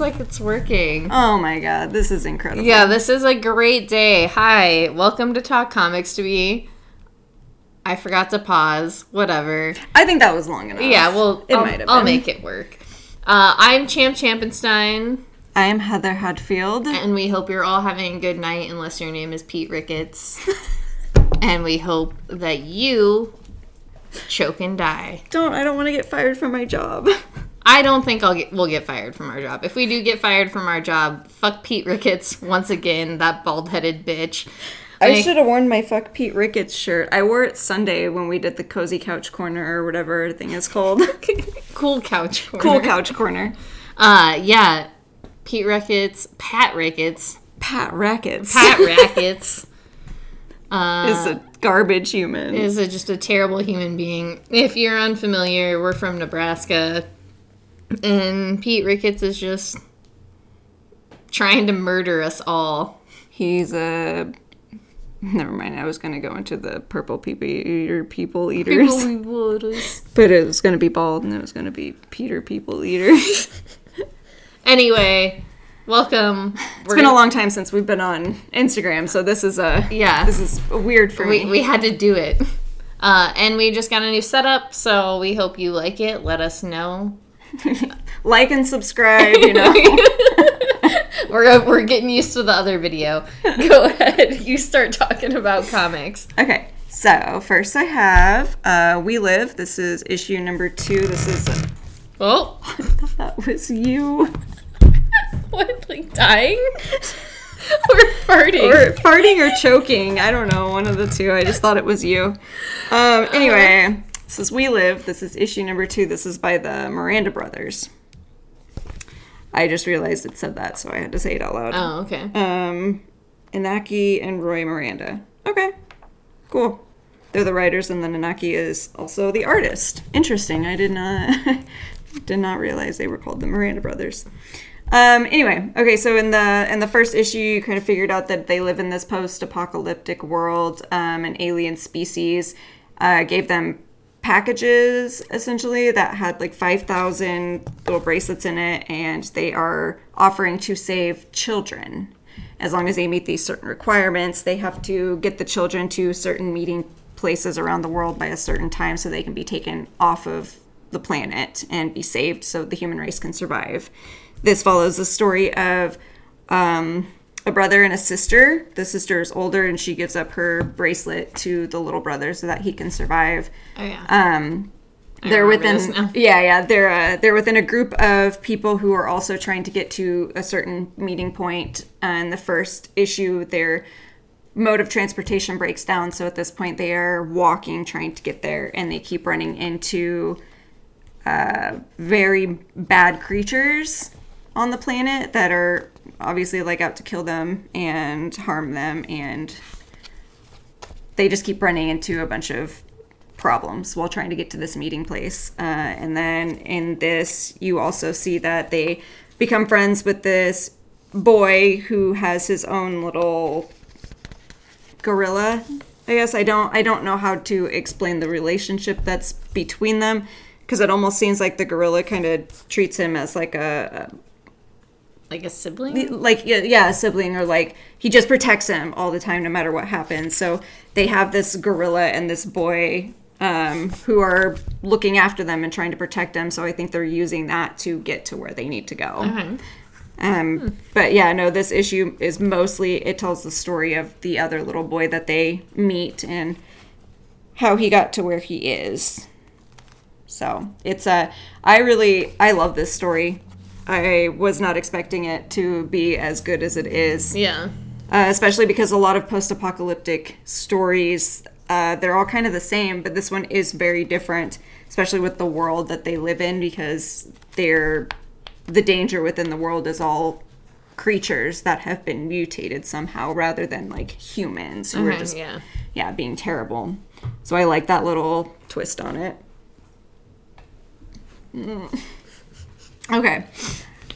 working today? It looks like it's working. Oh my god, this is incredible. Yeah, this is a great day. Hi, welcome to Talk Comics to be. I forgot to pause. Whatever. I think that was long enough. Yeah, well, it I'll, might have I'll been. make it work. Uh, I'm Champ Champenstein, I am Heather Hudfield. and we hope you're all having a good night, unless your name is Pete Ricketts. and we hope that you choke and die. Don't I don't want to get fired from my job. I don't think I'll get we'll get fired from our job. If we do get fired from our job, fuck Pete Ricketts once again, that bald headed bitch. I should have worn my fuck Pete Ricketts shirt. I wore it Sunday when we did the cozy couch corner or whatever thing is called. cool couch. Corner. cool couch corner. Uh, yeah, Pete Ricketts, Pat Ricketts, Pat Rackets Pat Ricketts. Uh, is a garbage human. is a, just a terrible human being. If you're unfamiliar, we're from Nebraska, and Pete Ricketts is just trying to murder us all. He's a. Never mind. I was going to go into the purple people eater people eaters, but it was going to be bald, and it was going to be Peter people eaters. anyway, welcome. It's been a long time since we've been on Instagram, so this is a Yeah. This is weird for we, me. we had to do it. Uh, and we just got a new setup, so we hope you like it. Let us know. like and subscribe. You know. We're, we're getting used to the other video. Go ahead. You start talking about comics. Okay, so first I have uh, We Live. This is issue number two. This is. Oh, I thought that was you. what? Like dying? or farting? Or farting or choking. I don't know. One of the two. I just thought it was you. Um, anyway, this is We Live. This is issue number two. This is by the Miranda brothers. I just realized it said that, so I had to say it out loud. oh, okay. Um, Inaki and Roy Miranda. Okay, cool. They're the writers, and then Inaki is also the artist. Interesting. I did not did not realize they were called the Miranda brothers. Um, anyway, okay. So in the in the first issue, you kind of figured out that they live in this post-apocalyptic world. Um, an alien species uh, gave them packages essentially that had like 5,000 little bracelets in it, and they are offering to save children. As long as they meet these certain requirements, they have to get the children to certain meeting places around the world by a certain time so they can be taken off of the planet and be saved so the human race can survive. This follows the story of um, a brother and a sister. The sister is older and she gives up her bracelet to the little brother so that he can survive. Oh, yeah. Um, they're within yeah yeah they're uh, they're within a group of people who are also trying to get to a certain meeting point. Uh, in the first issue, their mode of transportation breaks down, so at this point they are walking trying to get there, and they keep running into uh, very bad creatures on the planet that are obviously like out to kill them and harm them and they just keep running into a bunch of problems while trying to get to this meeting place. Uh, and then in this, you also see that they become friends with this boy who has his own little gorilla. I guess I don't I don't know how to explain the relationship that's between them because it almost seems like the gorilla kind of treats him as like a, like a sibling? like yeah, yeah a sibling or like he just protects him all the time no matter what happens. So they have this gorilla and this boy um, who are looking after them and trying to protect them. So i think they're using that to get to where they need to go. Okay. um, but yeah no this issue is mostly it tells the story of the other little boy that they meet and how he got to where he is. So it's a i really i love this story i was not expecting it to be as good as it is Yeah. uh, especially because a lot of post-apocalyptic stories uh, they're all kind of the same but this one is very different especially with the world that they live in because they're the danger within the world is all creatures that have been mutated somehow rather than like humans who are just yeah. yeah being terrible so i like that little twist on it Mm. Okay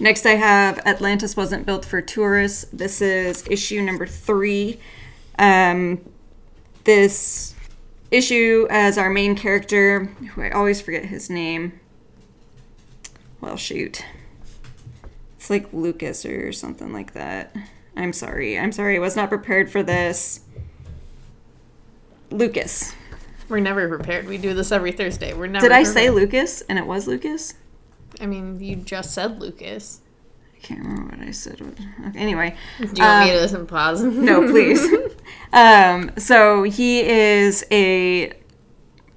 next i have atlantis wasn't built for tourists this is issue number three um, this issue as our main character who i always forget his name well shoot It's like Lucas or something like that. I'm sorry. I'm sorry. I was not prepared for this. Lucas. We're never prepared. We do this every Thursday. We're never. Did I say. Lucas and it was Lucas? I mean, you just said Lucas. I can't remember what I said. Okay, anyway. Do you want me Um, to pause? No, please. um, so he is a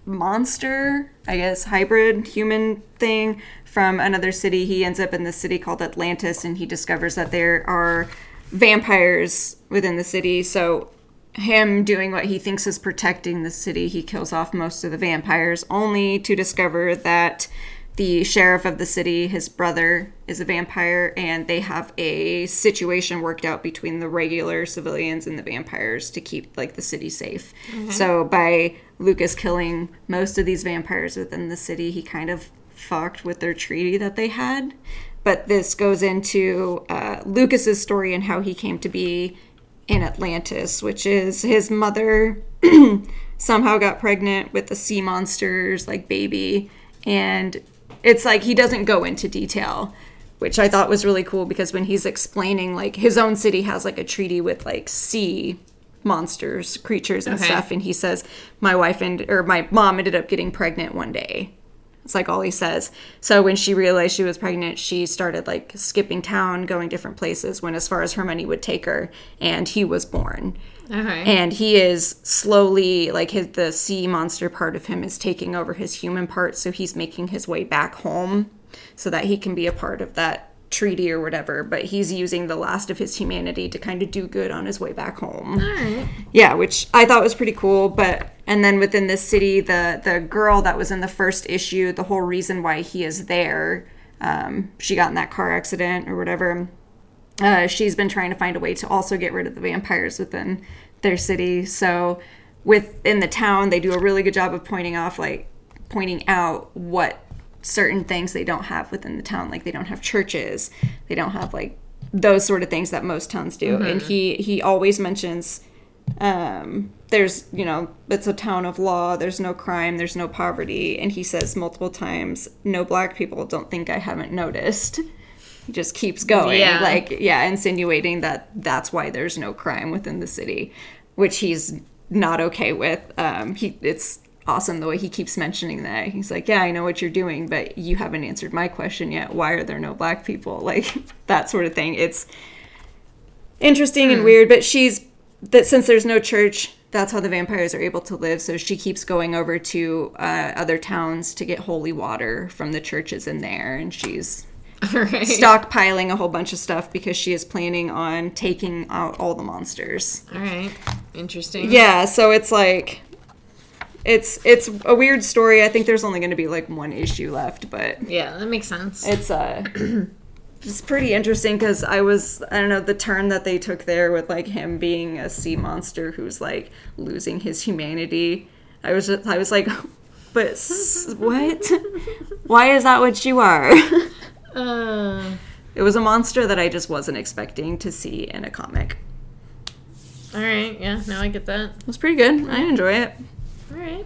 monster, I guess, hybrid human thing from another city. He ends up in this city called Atlantis and he discovers that there are vampires within the city. So, him doing what he thinks is protecting the city, he kills off most of the vampires, only to discover that the sheriff of the city, his brother, is a vampire, and they have a situation worked out between the regular civilians and the vampires to keep like the city safe. So by Lucas killing most of these vampires within the city, he kind of fucked with their treaty that they had. But this goes into uh, Lucas's story and how he came to be in Atlantis, which is his mother somehow got pregnant with the sea monsters like baby and it's like he doesn't go into detail which i thought was really cool because when he's explaining like his own city has like a treaty with like sea monsters creatures and Okay. stuff and he says my wife and or my mom ended up getting pregnant one day it's like all he says. So when she realized she was pregnant, she started like skipping town, going different places, went as far as her money would take her, and he was born. Okay. And he is slowly like his the sea monster part of him is taking over his human part, so he's making his way back home so that he can be a part of that treaty or whatever, but he's using the last of his humanity to kind of do good on his way back home. Yeah, which I thought was pretty cool. But and then within this city, the the girl that was in the first issue, the whole reason why he is there, um, she got in that car accident or whatever. Uh, she's been trying to find a way to also get rid of the vampires within their city. So within the town, they do a really good job of pointing off like pointing out what certain things they don't have within the town like they don't have churches they don't have like those sort of things that most towns do. And he he always mentions um there's you know it's a town of law there's no crime there's no poverty. And he says multiple times no black people don't think i haven't noticed. He just keeps going Yeah. like yeah insinuating that that's why there's no crime within the city which he's not okay with. Um he it's awesome the way he keeps mentioning that. He's like yeah i know what you're doing but you haven't answered my question yet. Why are there no black people? Like that sort of thing. It's interesting and weird but she's that since there's no church that's how the vampires are able to live. So she keeps going over to uh, other towns to get holy water from the churches in there and she's Alright. stockpiling a whole bunch of stuff because she is planning on taking out all the monsters. Alright. Interesting. yeah so it's like it's it's a weird story. I think there's only going to be like one issue left but Yeah, that makes sense. it's uh it's pretty interesting because i was i don't know the turn that they took there with like him being a sea monster who's like losing his humanity i was just, i was like but s- what? Why is that what you are? Uh, it was a monster that i just wasn't expecting to see in a comic. Alright, yeah, now I get that. it was pretty good. I enjoy it Alright.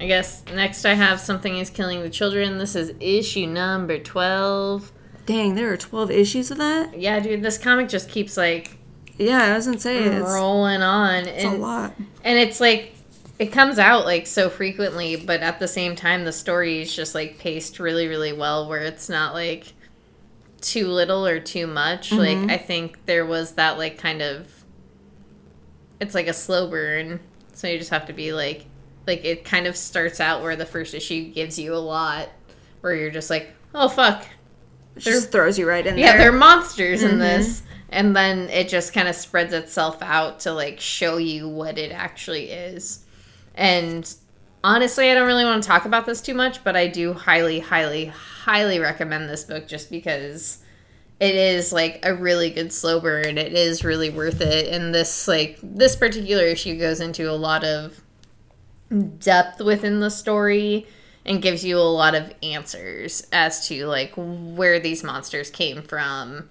I guess next I have Something is Killing the Children. This is issue number 12. dang there are 12 issues of that Yeah, dude, this comic just keeps like yeah i wasn't saying it's, rolling on. it's a and, lot and it's like, it comes out like so frequently, but at the same time, the story is just like paced really, really well where it's not like too little or too much. Like, mm-hmm. I think there was that like kind of, it's like a slow burn. So you just have to be like, like it kind of starts out where the first issue gives you a lot, where you're just like, oh fuck, it just throws you right in yeah, there they're monsters in mm-hmm. this. And then it just kind of spreads itself out to like show you what it actually is. And honestly, I don't really want to talk about this too much, but I do highly, highly, highly recommend this book just because it is like a really good slow burn. It is really worth it. And this like this particular issue goes into a lot of depth within the story and gives you a lot of answers as to like where these monsters came from,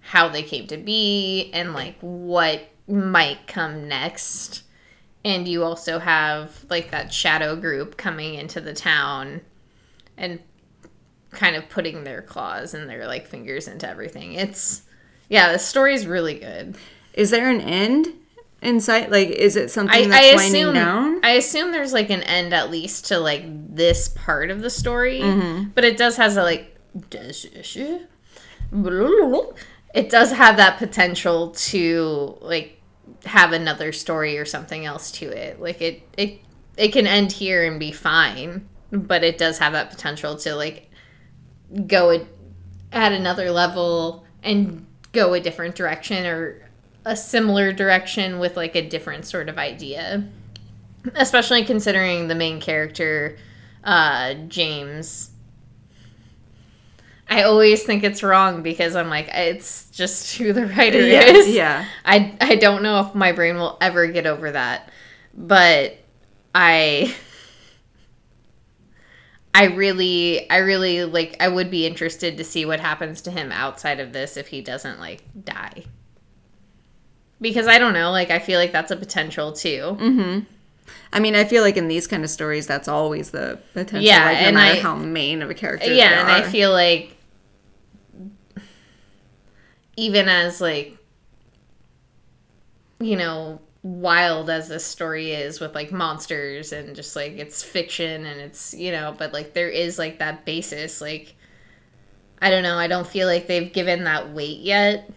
how they came to be, and like what might come next. And you also have like that shadow group coming into the town and kind of putting their claws and their like fingers into everything. It's yeah, the story's really good. Is there an end in sight? Like, is it something I, that's I winding assume down? I assume there's like an end at least to like this part of the story, Mm-hmm. but it does has a like it does have that potential to like have another story or something else to it. Like it it it can end here and be fine, but it does have that potential to like go a, at another level and go a different direction or a similar direction with like a different sort of idea. Especially considering the main character, uh, James. I always think it's wrong because I'm like, it's just who the writer yeah, is. yeah. I I don't know if my brain will ever get over that. But I I really I really like I would be interested to see what happens to him outside of this if he doesn't like die. Because I don't know, like I feel like that's a potential too. Mm-hmm. I mean, I feel like in these kind of stories, that's always the potential. Yeah, like, no and matter I- how main of a character. yeah, and I feel like even as like you know wild as this story is with like monsters and just like it's fiction and it's you know but like there is like that basis like i don't know i don't feel like they've given that weight yet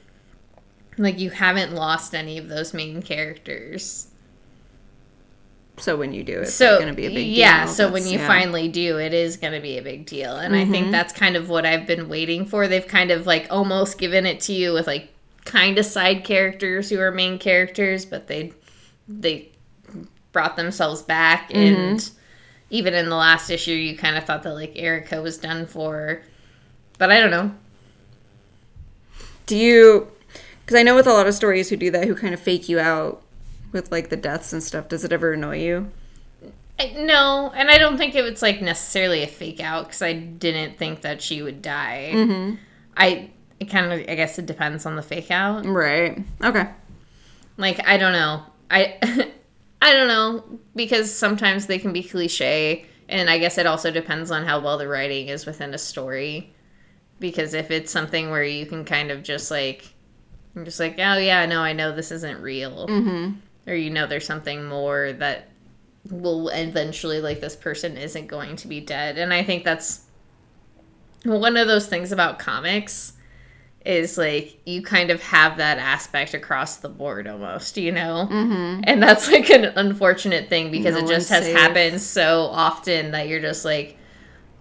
like you haven't lost any of those main characters So when you do, it's so going to be a big deal. yeah so when you yeah. finally do it is going to be a big deal and i Mm-hmm. think that's kind of what i've been waiting for they've kind of like almost given it to you with like kind of side characters who are main characters but they they brought themselves back Mm-hmm. and even in the last issue you kind of thought that like erica was done for but i don't know Do you? Because I know with a lot of stories who do that, who kind of fake you out with like the deaths and stuff. Does it ever annoy you? I- no and i don't think it was like necessarily a fake out because i didn't think that she would die Mm-hmm. i it kind of i guess it depends on the fake out Right. Okay. Like I don't know. I I don't know because sometimes they can be cliche and I guess it also depends on how well the writing is within a story. Because if it's something where you can kind of just like I'm just like, "Oh yeah, no, I know this isn't real." Mm-hmm. Or you know there's something more that will eventually like this person isn't going to be dead. And I think that's one of those things about comics is like you kind of have that aspect across the board almost, you know? Mm-hmm. And that's like an unfortunate thing because No it just has safe. happened so often that you're just like,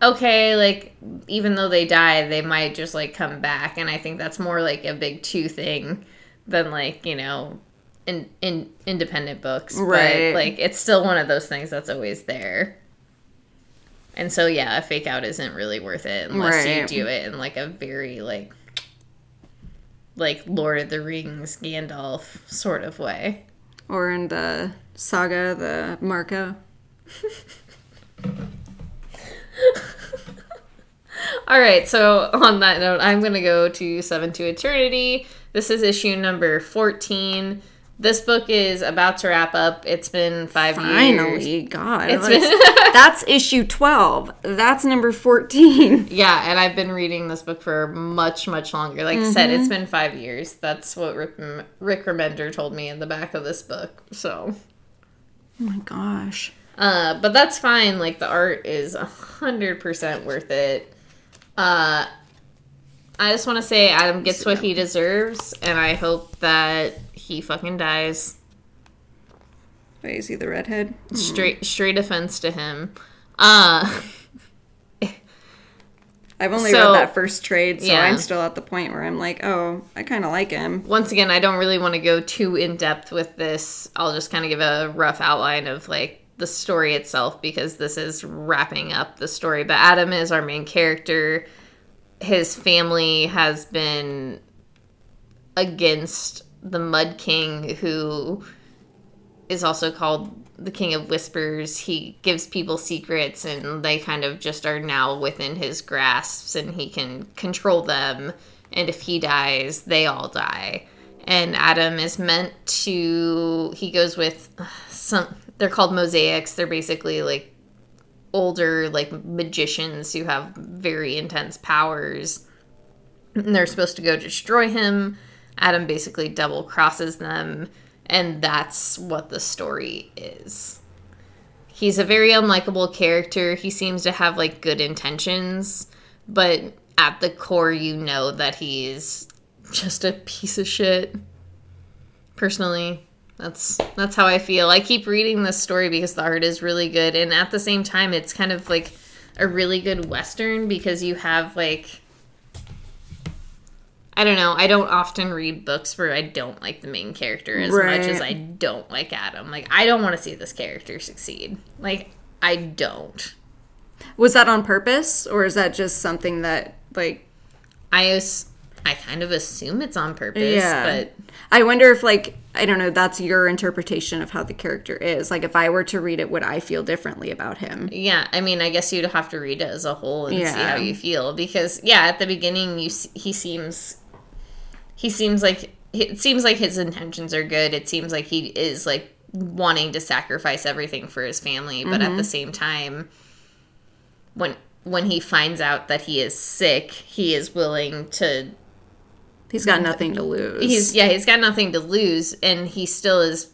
okay, like even though they die, they might just like come back. And I think that's more like a big two thing than like, you know, in, in independent books. Right. But like it's still one of those things that's always there. And so yeah, a fake out isn't really worth it unless you do it in like a very like like Lord of the Rings Gandalf sort of way. Or in the saga, the Marko. All right, so on that note, I'm going to go to Seven to Eternity. This is issue number 14. This book is about to wrap up. It's been five years. Finally, God, It's that's, been- that's issue twelve. That's number fourteen. Yeah, and I've been reading this book for much, much longer. Like I said, it's been five years. That's what Rick, Rick Remender told me in the back of this book. So, Oh my gosh. uh, but that's fine. Like the art is a hundred percent worth it. Uh, I just want to say Adam gets what he deserves, and I hope that he fucking dies. Wait, is he the redhead? Straight, straight offense to him. Uh, I've only So- read that first trade, so Yeah. I'm still at the point where I'm like, oh, I kind of like him. once again, I don't really want to go too in depth with this. I'll just kind of give a rough outline of like the story itself because this is wrapping up the story. But Adam is our main character. His family has been against the Mud King, who is also called the King of Whispers. He gives people secrets, and they kind of just are now within his grasps, and he can control them. And if he dies, they all die. And Adam is meant to. He goes with some. They're called mosaics. They're basically like older like magicians who have very intense powers. And they're supposed to go destroy him. Adam basically double crosses them, and that's what the story is. He's a very unlikable character. He seems to have like good intentions, but at the core, you know that he's just a piece of shit. Personally, that's that's how I feel. I keep reading this story because the art is really good, and at the same time, it's kind of like a really good western because you have like I don't know. I don't often read books where I don't like the main character as Right. much as I don't like Adam. Like I don't want to see this character succeed. Like I don't. Was that on purpose, or is that just something that like? I I kind of assume it's on purpose, Yeah. but I wonder if like I don't know. That's your interpretation of how the character is. Like if I were to read it, would I feel differently about him? yeah, I mean, I guess you'd have to read it as a whole and see how you feel because yeah, at the beginning you he seems he seems like it seems like his intentions are good. It seems like he is like wanting to sacrifice everything for his family, but at the mm-hmm. same time when when he finds out that he is sick, he is willing to He's got nothing to lose. he's yeah he's got nothing to lose and he still is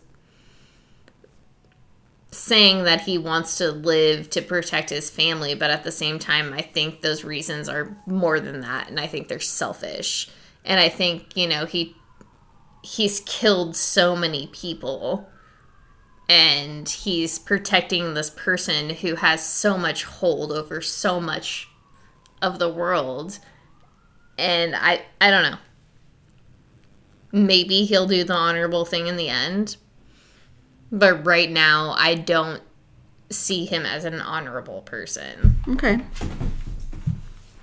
saying that he wants to live to protect his family but at the same time i think those reasons are more than that and i think they're selfish and i think you know he he's killed so many people and he's protecting this person who has so much hold over so much of the world and i i don't know maybe he'll do the honorable thing in the end. But right now, I don't see him as an honorable person. Okay.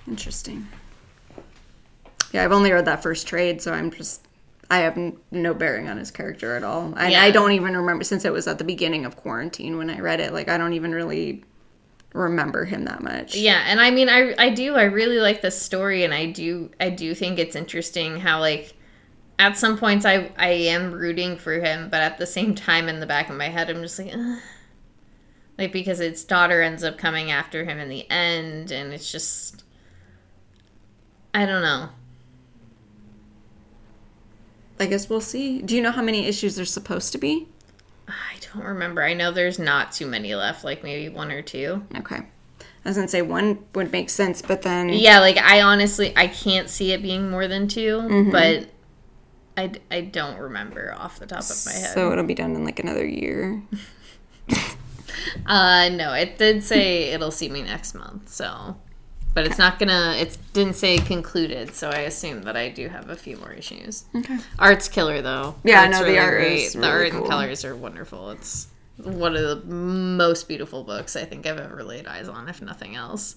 Interesting. Yeah, I've only read that first trade, so I'm just I have n- no bearing on his character at all. And I don't even remember since it was at the beginning of quarantine when I read it. Like I don't even really remember him that much. Yeah, and I mean, I I do I really like the story, and I do I do think it's interesting how like at some points I I am rooting for him, but at the same time in the back of my head I'm just like. Ugh. Like because its daughter ends up coming after him in the end, and it's just, I don't know. I guess we'll see. Do you know how many issues there's supposed to be? I don't remember. I know there's not too many left, like maybe one or two. Okay. I was gonna say one would make sense, but then Yeah, like I honestly I can't see it being more than 2 Mm-hmm. but I, I don't remember off the top of my head. so it'll be done in like another year. uh no, it did say it'll see me next month, so but it's not gonna it didn't say concluded, so I assume that I do have a few more issues. Okay. Art's killer though. Yeah, Art's no, the art is The really art cool. and colors are wonderful. It's one of the most beautiful books I think I've ever laid eyes on, if nothing else.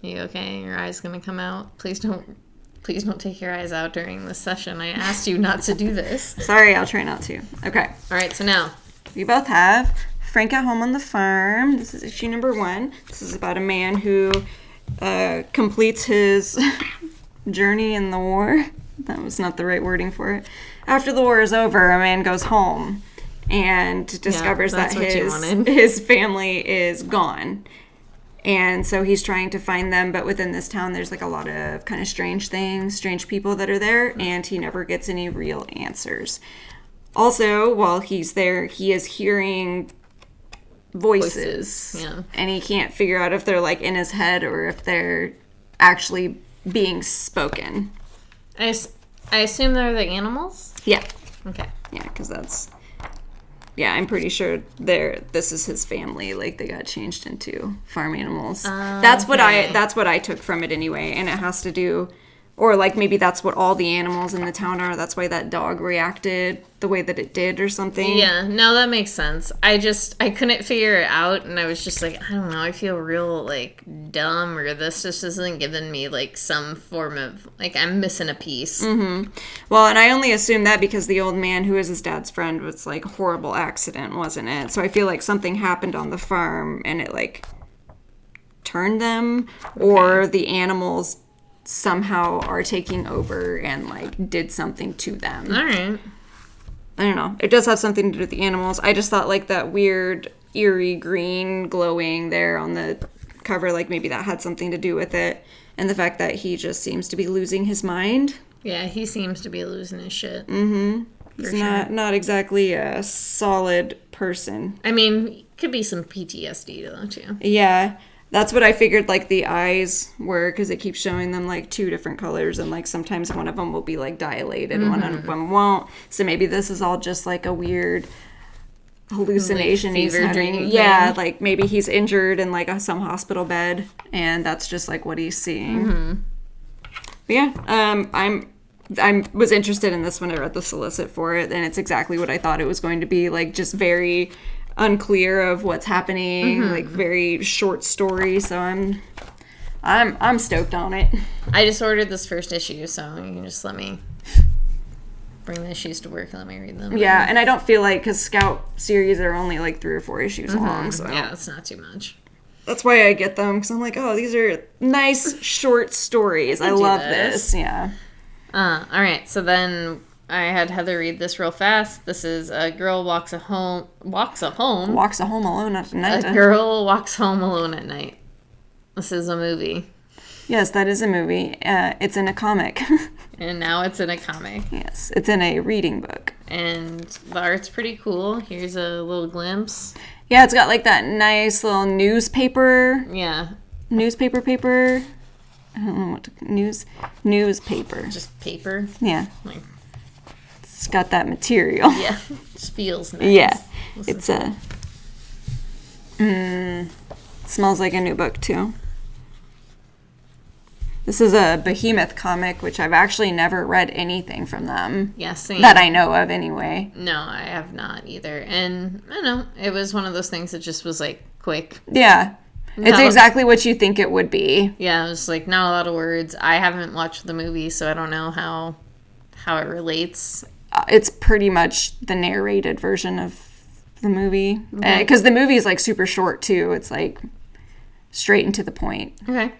You okay? Your eyes gonna come out? Please don't. Please don't take your eyes out during this session. I asked you not to do this. Sorry, I'll try not to. Okay. All right, so now We both have Frank at Home on the Farm. This is issue number one. This is about a man who uh, completes his journey in the war. That was not the right wording for it. After the war is over, a man goes home and discovers that what you his, his family is gone. And so he's trying to find them, but within this town, there's like a lot of kind of strange things, strange people that are there, and he never gets any real answers. Also, while he's there, he is hearing voices, Voices, yeah. and he can't figure out if they're like in his head or if they're actually being spoken. I, I assume they're the animals. Yeah, Okay. yeah, because that's yeah. I'm pretty sure they're this is his family. Like they got changed into farm animals. Ah, that's what I that's what I took from it anyway, and it has to do. Or like maybe that's what all the animals in the town are. That's why that dog reacted the way that it did, or something. Yeah, no, that makes sense. I just I couldn't figure it out, and I was just like, I don't know. I feel real like dumb, or this just isn't giving me like some form of like I'm missing a piece. Mm-hmm. Well, and I only assume that because the old man who is his dad's friend was like horrible accident, wasn't it? So I feel like something happened on the farm and it like turned them or the animals somehow are taking over and like did something to them. All right. I don't know. It does have something to do with the animals. I just thought like that weird eerie green glowing there on the cover. Like maybe that had something to do with it. And the fact that he just seems to be losing his mind. Yeah, he seems to be losing his shit. Mhm. He's sure. not not exactly a solid person. I mean, could be some PTSD though too. Yeah, that's what I figured. Like the eyes were because it keeps showing them like two different colors, and like sometimes one of them will be like dilated, and one of them won't. So maybe this is all just like a weird hallucination he's fever having. dream Yeah, like maybe he's injured in like a, some hospital bed, and that's just like what he's seeing. But yeah, um, I'm. I was interested in this when I read the solicit for it, and it's exactly what I thought it was going to be. Like, just very unclear of what's happening, like very short story. So I'm, I'm, I'm stoked on it. I just ordered this first issue, so you can just let me bring the issues to work and let me read them. Yeah, and I don't feel like because Scout series are only like three or four issues long, so Yeah, it's not too much. that's why I get them because I'm like, oh, these are nice short stories. I love this. this. Yeah. Uh, all right, so then I had Heather read this real fast. This is a girl walks a home walks a home. Walks a home alone at night. A girl walks home alone at night. This is a movie, Yes, that is a movie. Uh, it's in a comic. and now it's in a comic. yes, it's in a reading book. And the art's pretty cool. Here's a little glimpse. Yeah, it's got like that nice little newspaper, Yeah, newspaper paper. I don't know what to, news newspaper. just paper. Yeah, Like, it's got that material. yeah, just feels nice. Yeah, This it's a. Mm, smells like a new book too. This is a Behemoth comic, which I've actually never read anything from them yeah, same. that I know of, anyway. No, I have not either. And I don't know, it was one of those things that just was like quick. Yeah, it's exactly what you think it would be. Yeah, it was like not a lot of words. I haven't watched the movie, so I don't know how how it relates. Uh, it's pretty much the narrated version of the movie because the movie is like super short too. It's like straight and to the point. Okay.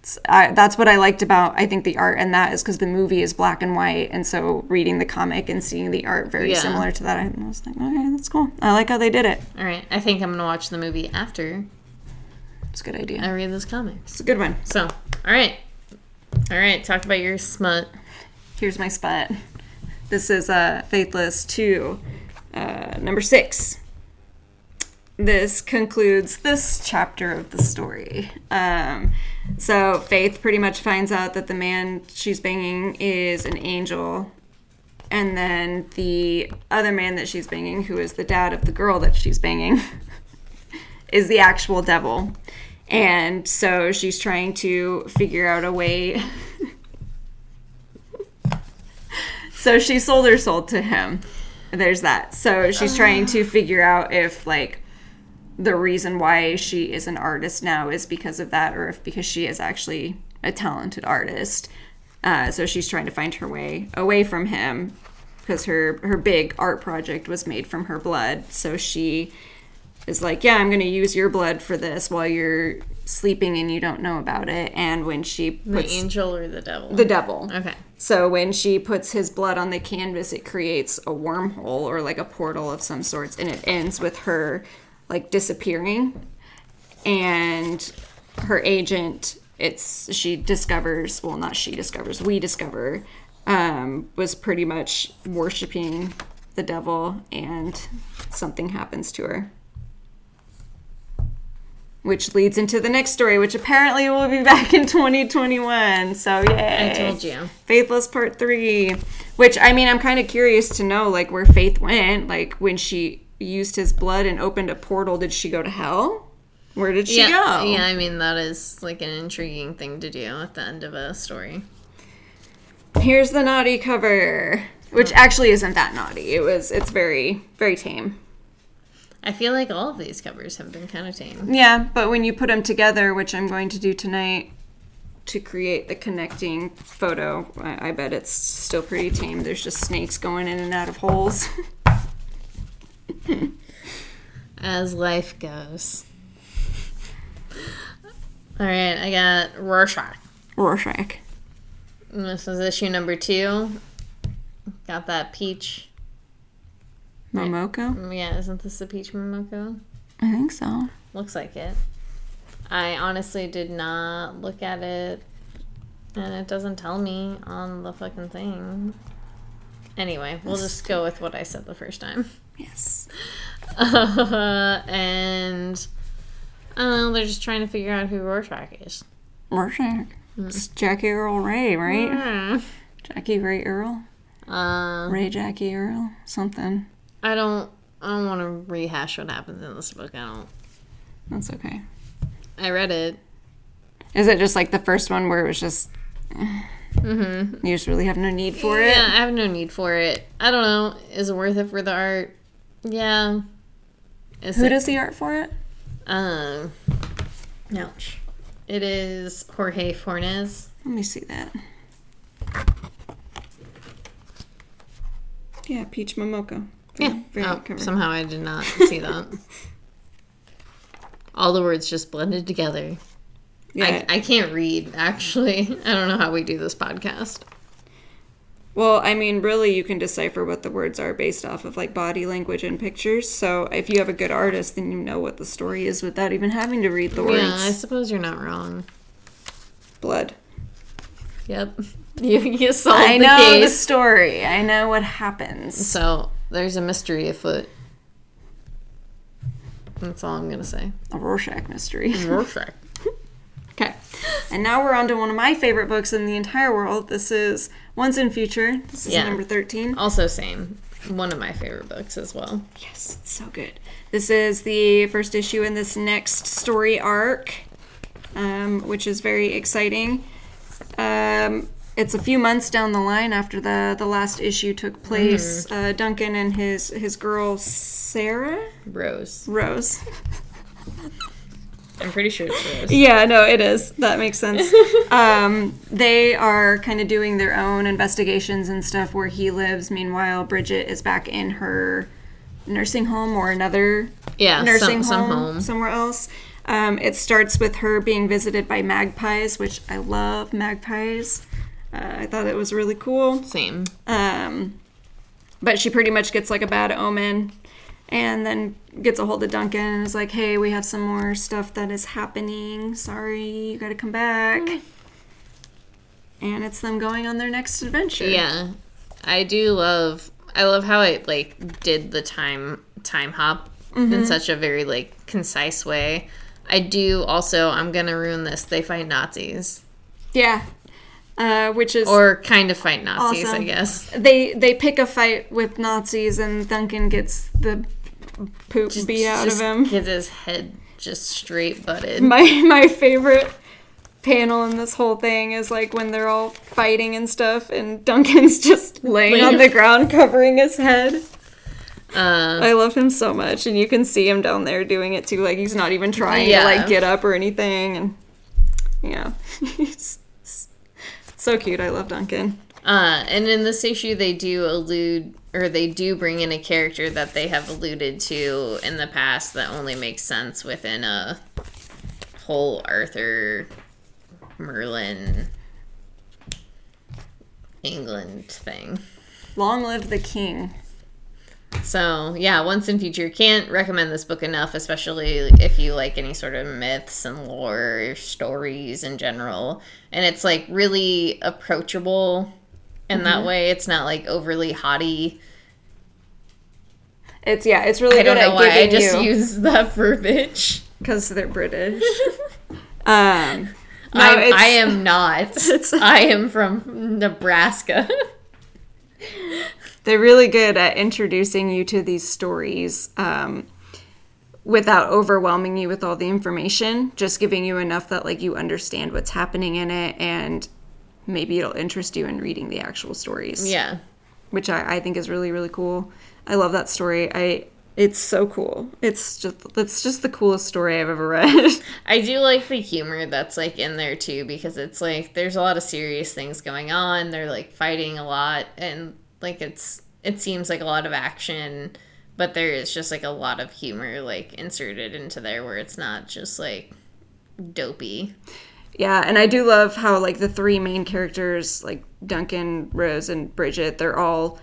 It's, I, that's what I liked about I think the art and that is because the movie is black and white, and so reading the comic and seeing the art very Yeah. similar to that, I was like, okay, that's cool. I like how they did it. All right. I think I'm gonna watch the movie after It's a good idea. I read this comics. It's a good one. So, all right, all right. Talk about your smut. Here's my spot. This is uh, Faithless 2, uh, number 6. This concludes this chapter of the story. Um, so, Faith pretty much finds out that the man she's banging is an angel. And then the other man that she's banging, who is the dad of the girl that she's banging, is the actual devil. And so she's trying to figure out a way So she sold her soul to him. There's that. So she's trying to figure out if like the reason why she is an artist now is because of that, or if because she is actually a talented artist. Uh, so she's trying to find her way away from him because her her big art project was made from her blood. So she is like, yeah, I'm going to use your blood for this while you're sleeping and you don't know about it. And when she The angel or the devil? the devil, okay. so when she puts his blood on the canvas, it creates a wormhole or like a portal of some sorts, and it ends with her like disappearing, and her agent. It's she discovers well, not she discovers, we discover, um, was pretty much worshiping the devil, and something happens to her. Which leads into the next story, which apparently will be back in 2021. So, yay. I told you. Faithless Part 3. Which, I mean, I'm kind of curious to know, like, where Faith went. Like, when she used his blood and opened a portal, did she go to hell? Where did she yeah, go? yeah. I mean, that is like an intriguing thing to do at the end of a story. Here's the naughty cover. Which actually isn't that naughty. It was, it's very, very tame. I feel like all of these covers have been kind of tame. Yeah, but when you put them together, which I'm going to do tonight to create the connecting photo, I, I bet it's still pretty tame. There's just snakes going in and out of holes. As life goes. All right, I got Rorschach. Rorschach. And This is issue number two. Got that peach. Momoko? Yeah, isn't this the peach Momoko? I think so. Looks like it. I honestly did not look at it, and it doesn't tell me on the fucking thing. Anyway, we'll just go with what I said the first time. Yes. Uh, and I don't know, they're just trying to figure out who Rorschach is. Rorschach. It's Jackie Earl Ray, right? Hmm. Jackie Ray Earl? Uh, Ray Jackie Earl? Something. I don't. I don't want to rehash what happens in this book. I don't. That's okay. I read it. Is it just like the first one where it was just. Mm-hmm. You just really have no need for it? Yeah, I have no need for it. I don't know. Is it worth it for the art? Yeah. Is Who it? does the art for it? Um. Ouch. It is Jorge Fornes. Let me see that. Yeah, Peach Momoko. Yeah. Oh, somehow I did not see that. All the words just blended together. yeah. I, I can't read, actually. I don't know how we do this podcast. Well, I mean, really, you can decipher what the words are based off of like body language and pictures. So if you have a good artist, then you know what the story is without even having to read the words. Yeah, I suppose you're not wrong. Blood. Yep. You, you solved I the know the story. I know what happens. So there's a mystery afoot. That's all I'm gonna say. A Rorschach mystery. Rorschach. Okay. And now we're on to one of my favorite books in the entire world. This is Once & Future. This is Yeah. number 13. Also, same. One of my favorite books as well. Yes, it's so good. This is the first issue in this next story arc, um, which is very exciting. Um, it's a few months down the line after the, the last issue took place. Uh, Duncan and his, his girl, Sarah? Rose. Rose. I'm pretty sure it's Rose. Yeah, no, it is. That makes sense. um, they are kind of doing their own investigations and stuff where he lives. Meanwhile, Bridget is back in her nursing home or another Yeah, nursing some, home, some home. somewhere else. Um, it starts with her being visited by magpies, which I love magpies. Uh, I thought it was really cool. Same. Um, but she pretty much gets like a bad omen and then gets a hold of Duncan and is like, hey, we have some more stuff that is happening. Sorry, you gotta come back. And it's them going on their next adventure. Yeah, I do love. I love how it like did the time time hop Mm-hmm. in such a very like concise way. I do also. I'm gonna ruin this. They fight Nazis Yeah. Uh, which is or kind of fight Nazis, I guess. they they pick a fight with Nazis and Duncan gets the poop beat out Just of him. Gets his head just straight butted. my my favorite panel in this whole thing is like when they're all fighting and stuff and Duncan's just laying on the ground covering his head. Uh, I love him so much and you can see him down there doing it too like he's not even trying Yeah. to like get up or anything and yeah. he's so cute. I love Duncan. Uh, and in this issue, they do allude, or they do bring in a character that they have alluded to in the past that only makes sense within a whole Arthur Merlin England thing. Long live the king. So yeah, Once & Future, can't recommend this book enough, especially if you like any sort of myths and lore stories in general. And it's like really approachable in that way. It's not like overly haughty. It's yeah, it's really I don't good know why I just you use that verbiage. because they're British. um, no, it's- I am not. I am from Nebraska. They're really good at introducing you to these stories um, without overwhelming you with all the information just giving you enough that like you understand what's happening in it and maybe it'll interest you in reading the actual stories. Yeah. which I, I think is really really cool. I love that story. I it's so cool. It's just it's just the coolest story i've ever read. I do like the humor that's like in there too because it's like there's a lot of serious things going on. They're like fighting a lot and like it's it seems like a lot of action, but there is just like a lot of humor like inserted into there where it's not just like dopey. Yeah, and I do love how like the three main characters, like Duncan, Rose, and Bridget, they're all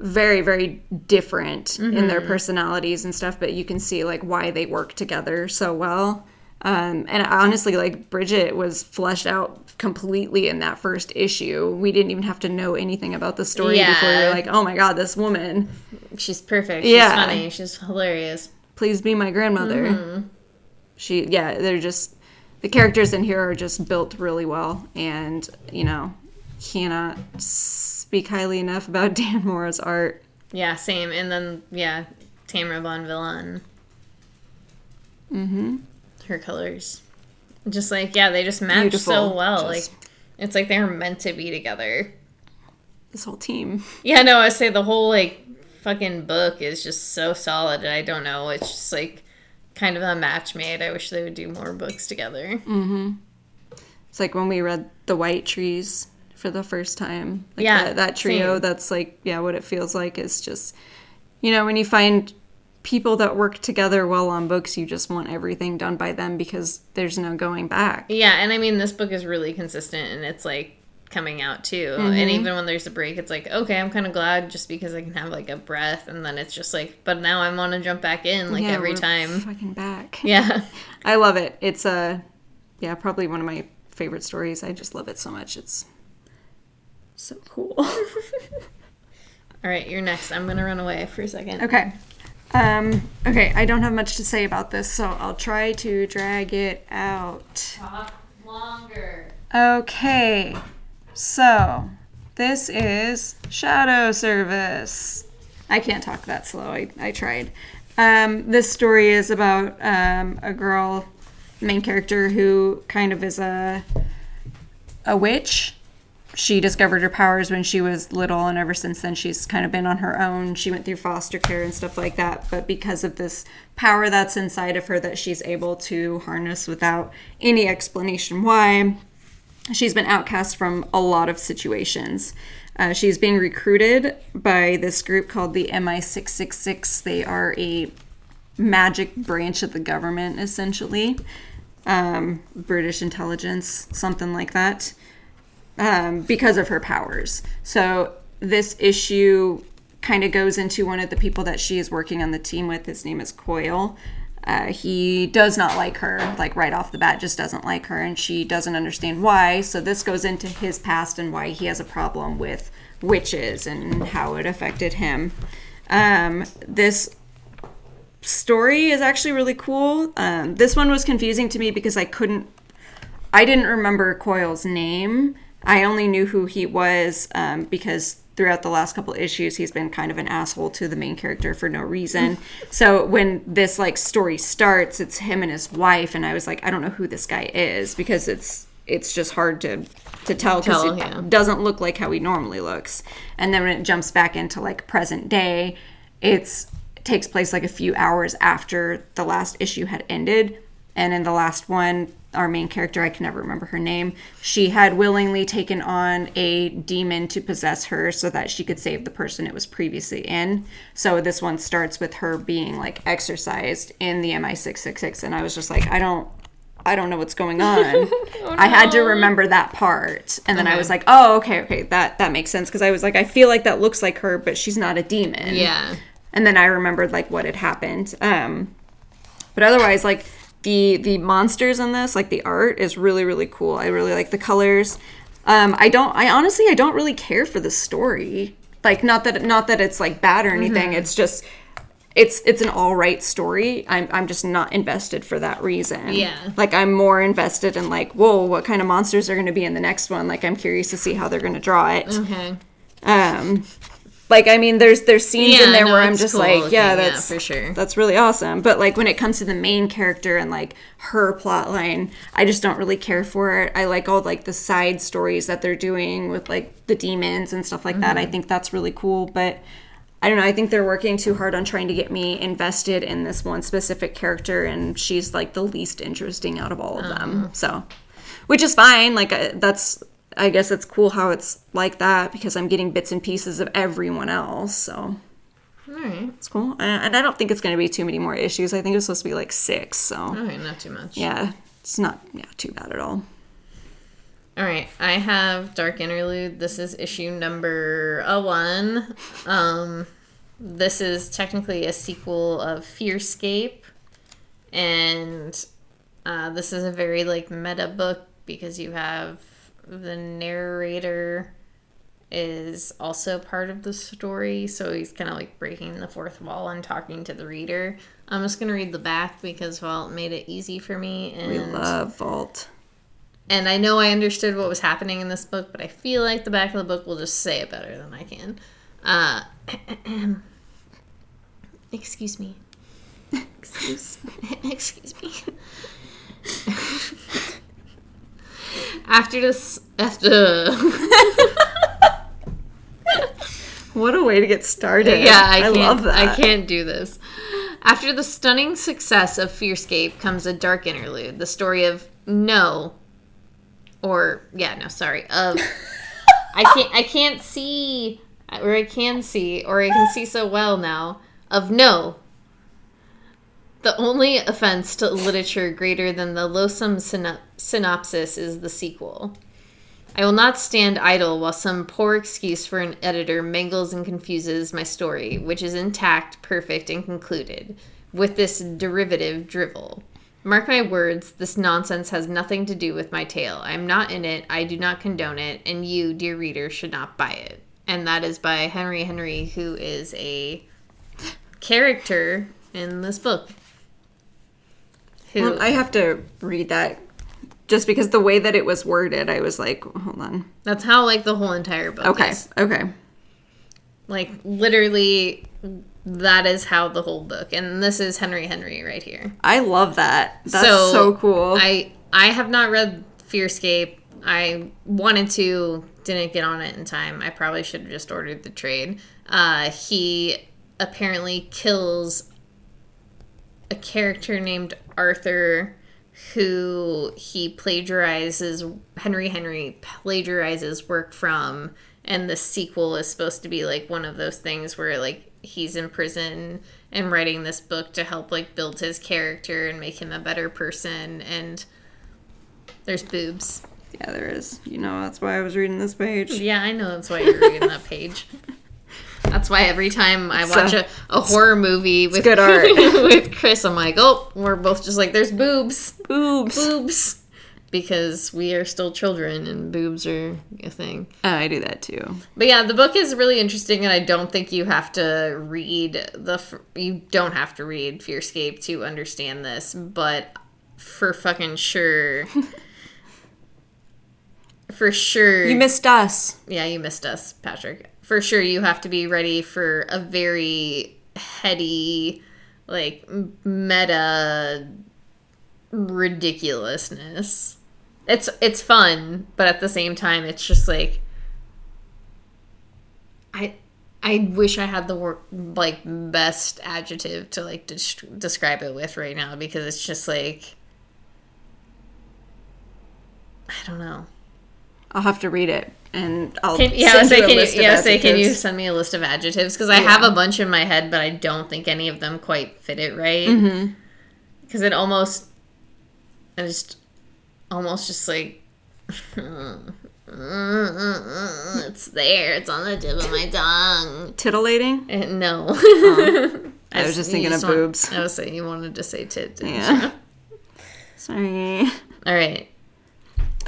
very very different in their mm-hmm. personalities and stuff but you can see like why they work together so well um, and honestly like bridget was fleshed out completely in that first issue we didn't even have to know anything about the story before we Yeah. were like oh my god this woman She's perfect. She's Yeah. funny. She's hilarious. please be my grandmother she yeah they're just the characters in here are just built really well and you know cannot speak highly enough about Dan Mora's art Yeah, same. And then yeah, Tamra Bonvillain. mm-hmm Her colors, just like yeah, they just match Beautiful. so well. Just- Like it's like they're meant to be together. this whole team Yeah, no, I say the whole like fucking book is just so solid. I don't know. It's just like kind of a match made. I wish they would do more books together. Mhm. it's like when we read the white trees for the first time like Yeah, that, that trio same. that's like yeah what it feels like is just you know when you find people that work together well on books you just want everything done by them because there's no going back Yeah, and I mean this book is really consistent and it's like coming out too. Mm-hmm. And even when there's a break, it's like okay, I'm kind of glad just because I can have like a breath, and then it's just like, but now I want to jump back in like Yeah, every time. fucking back Yeah, I love it. It's uh, yeah, probably one of my favorite stories. I just love it so much. It's so cool. all right, you're next. I'm gonna run away for a second. okay. Um, okay, I don't have much to say about this, so I'll try to drag it out. Talk longer. Okay. So, this is Shadow Service. I can't talk that slow. I, I tried. Um, this story is about um, a girl, main character, who kind of is a a witch. She discovered her powers when she was little, and ever since then, she's kind of been on her own. She went through foster care and stuff like that. But because of this power that's inside of her that she's able to harness without any explanation why, she's been outcast from a lot of situations. Uh, she's being recruited by this group called the MI666. They are a magic branch of the government, essentially. Um, British intelligence, something like that, um, because of her powers. So this issue kind of goes into one of the people that she is working on the team with. His name is Coyle. Uh, he does not like her, like right off the bat, just doesn't like her, and she doesn't understand why. So this goes into his past and why he has a problem with witches and how it affected him. Um, this story is actually really cool. Um, this one was confusing to me because I couldn't, I didn't remember Coyle's name. I only knew who he was um, because throughout the last couple issues, he's been kind of an asshole to the main character for no reason. so when this like story starts, it's him and his wife, and I was like, I don't know who this guy is because it's it's just hard to to tell because it yeah. doesn't look like how he normally looks. And then when it jumps back into like present day, it's it takes place like a few hours after the last issue had ended. And in the last one, our main character, I can never remember her name, she had willingly taken on a demon to possess her so that she could save the person it was previously in. So this one starts with her being like exorcised in the MI666 and I was just like, I don't I don't know what's going on. I had to remember that part. And then I was like, oh, okay, okay, that that makes sense because I was like I feel like that looks like her, but she's not a demon Yeah. and then I remembered like what had happened. Um, but otherwise, like the the monsters in this, like the art is really really cool. I really like the colors. Um, I don't. I honestly, I don't really care for the story. Like not that not that it's like bad or anything. It's just it's it's an all right story. I'm I'm just not invested for that reason. Yeah. Like I'm more invested in like, whoa, what kind of monsters are going to be in the next one? Like I'm curious to see how they're going to draw it. Okay. Um, like I mean, there's there's scenes Yeah, in there no, where I'm just cool like, looking, yeah, yeah, that's for sure. that's really awesome. But like when it comes to the main character and like her plot line, I just don't really care for it. I like all like the side stories that they're doing with like the demons and stuff like that. I think that's really cool, but. I don't know. I think they're working too hard on trying to get me invested in this one specific character, and she's like the least interesting out of all of them. So, which is fine. Like uh, that's, I guess it's cool how it's like that because I'm getting bits and pieces of everyone else. So All right. it's cool. And I don't think it's going to be too many more issues. I think it's supposed to be like six. So All right. Not too much. yeah, it's not yeah too bad at all. All right, I have Dark Interlude. This is issue number uh, one. Um, this is technically a sequel of Fearscape, and uh, this is a very like meta book because you have the narrator is also part of the story, so he's kind of like breaking the fourth wall and talking to the reader. I'm just gonna read the back because well, it made it easy for me, and We love Vault. and I know I understood what was happening in this book, but I feel like the back of the book will just say it better than I can. Uh, excuse me. Excuse excuse me. after this, after What a way to get started. yeah, I, can't, love that. I can't do this. After the stunning success of Fearscape comes a dark interlude, the story of No, or yeah, no, sorry, of I can't, I can't see, or I can see, or I can see so well now of No. The only offense to literature greater than the loathsome syno- synopsis is the sequel. I will not stand idle while some poor excuse for an editor mangles and confuses my story, which is intact, perfect, and concluded, with this derivative drivel. Mark my words, this nonsense has nothing to do with my tale. I am not in it, I do not condone it, and you, dear reader, should not buy it. And that is by Henry Henry, who is a character in this book. Who Well, I have to read that just because the way that it was worded, I was like, hold on. that's how like the whole entire book Okay. is. Okay. Like literally that is how the whole book and this is Henry Henry right here. I love that. That's so, cool. I I have not read Fearscape. I wanted to, didn't get on it in time. I probably should have just ordered the trade. Uh, he apparently kills a character named Arthur who he plagiarizes Henry Henry plagiarizes work from and the sequel is supposed to be like one of those things where like he's in prison and writing this book to help like build his character and make him a better person and there's boobs. yeah, there is. You know, that's why I was reading this page. Yeah, I know that's why you're reading that page. That's why every time I watch a, a horror movie with good art. with Chris, I'm like, oh, we're both just like, there's boobs, Boobs. boobs, because we are still children and boobs are a thing. Uh, I do that too. But yeah, the book is really interesting, and I don't think you have to read the. You don't have to read Fearscape to understand this, but for fucking sure. For sure. You missed us. Yeah, you missed us, Patrick. For sure, you have to be ready for a very heady, like meta ridiculousness. It's it's fun, but at the same time, it's just like I I wish I had the word like best adjective to like des- describe it with right now because it's just like I don't know. I'll have to read it, and I'll Can, yeah, send say, you a can you, of yeah, I say, can you send me a list of adjectives? Because I have a bunch in my head, but I don't think any of them quite fit it right. Mm-hmm. Because it almost, I just, almost just like, it's there. It's on the tip of my tongue. Titillating. Eh, no. I was just thinking you of want- boobs. I was saying you wanted to say tit. Yeah. you? Sorry. All right.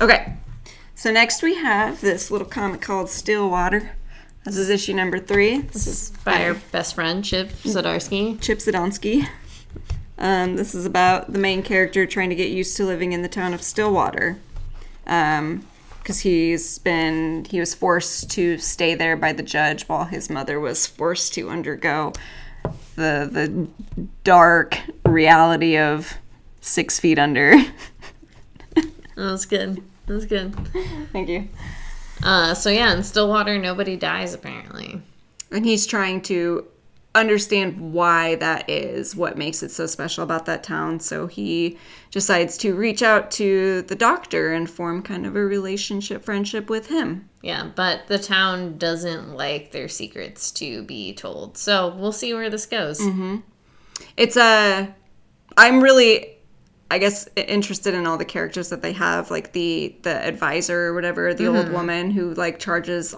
Okay. So next we have this little comic called Stillwater. This is issue number three. This is By our best friend, Chip Zdarsky. Chip Zdarsky. Um, this is about the main character trying to get used to living in the town of Stillwater. Um, because he's been he was forced to stay there by the judge while his mother was forced to undergo the the dark reality of six feet under. That was good. That was good. Thank you. Uh, so yeah, in Stillwater, nobody dies apparently. And he's trying to understand why that is, what makes it so special about that town. So he decides to reach out to the doctor and form kind of a relationship, friendship with him. Yeah, but the town doesn't like their secrets to be told. So we'll see where this goes. It's a. I'm really I guess interested in all the characters that they have, like the the advisor or whatever, the old woman who like charges,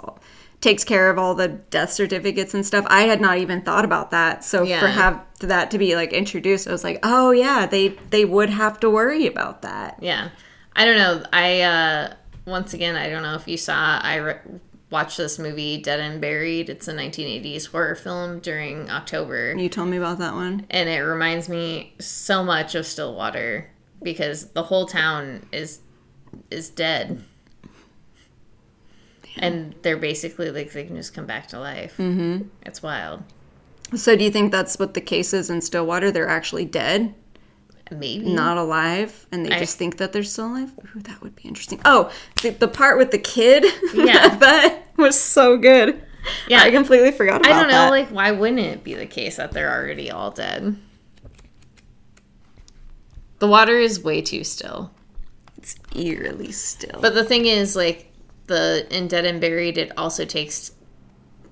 takes care of all the death certificates and stuff. I had not even thought about that. So Yeah. for have that to be like introduced, I was like, oh yeah, they they would have to worry about that. Yeah. I don't know. I uh once again, I don't know if you saw I re- watched this movie Dead and Buried. It's a 1980s horror film during October You told me about that one. and it reminds me so much of Stillwater because the whole town is is dead. And they're basically like they can just come back to life. Mm-hmm. It's wild. So do you think that's what the case is in Stillwater? They're actually dead, Maybe not alive, and they I- just think that they're still alive? Ooh, that would be interesting. Oh, the, the part with the kid? Yeah. that was so good. Yeah. I completely forgot about I don't know, that. like why wouldn't it be the case that they're already all dead? The water is way too still. it's eerily still. But the thing is, like the in Dead and Buried, it also takes.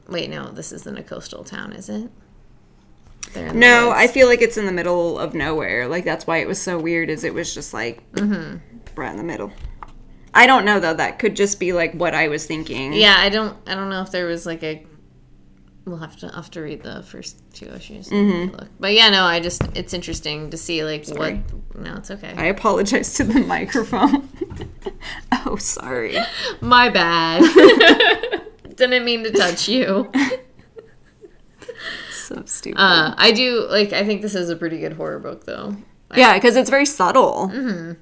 Wait, no, this isn't a coastal town, is it? They're in the no. I feel like it's in the middle of nowhere. Like that's why it was so weird. Is it was just like Mm-hmm. right in the middle. I don't know though. That could just be like what I was thinking. Yeah, I don't. I don't know if there was like a. We'll have to have to read the first two issues. and Look, but yeah, no, I just it's interesting to see like Sorry. what. No, it's okay. I apologize to the microphone. oh, sorry. My bad. Didn't mean to touch you. Stupid. Uh, I do like. I think this is a pretty good horror book, though, yeah, because it's very subtle. Mm-hmm.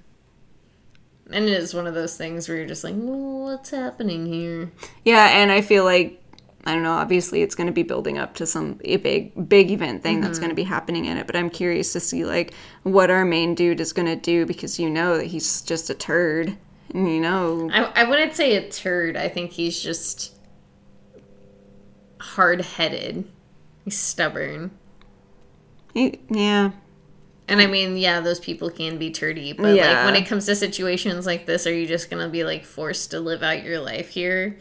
and it is one of those things where you're just like, well, "What's happening here?" Yeah, and I feel like I don't know. Obviously, it's going to be building up to some a big, big event thing that's going to be happening in it. But I'm curious to see like what our main dude is going to do because you know that he's just a turd, and you know, I, I wouldn't say a turd. I think he's just hard headed. He's stubborn. he, yeah, And I mean, yeah, those people can be turdy, but Yeah. like when it comes to situations like this, are you just gonna be like forced to live out your life here?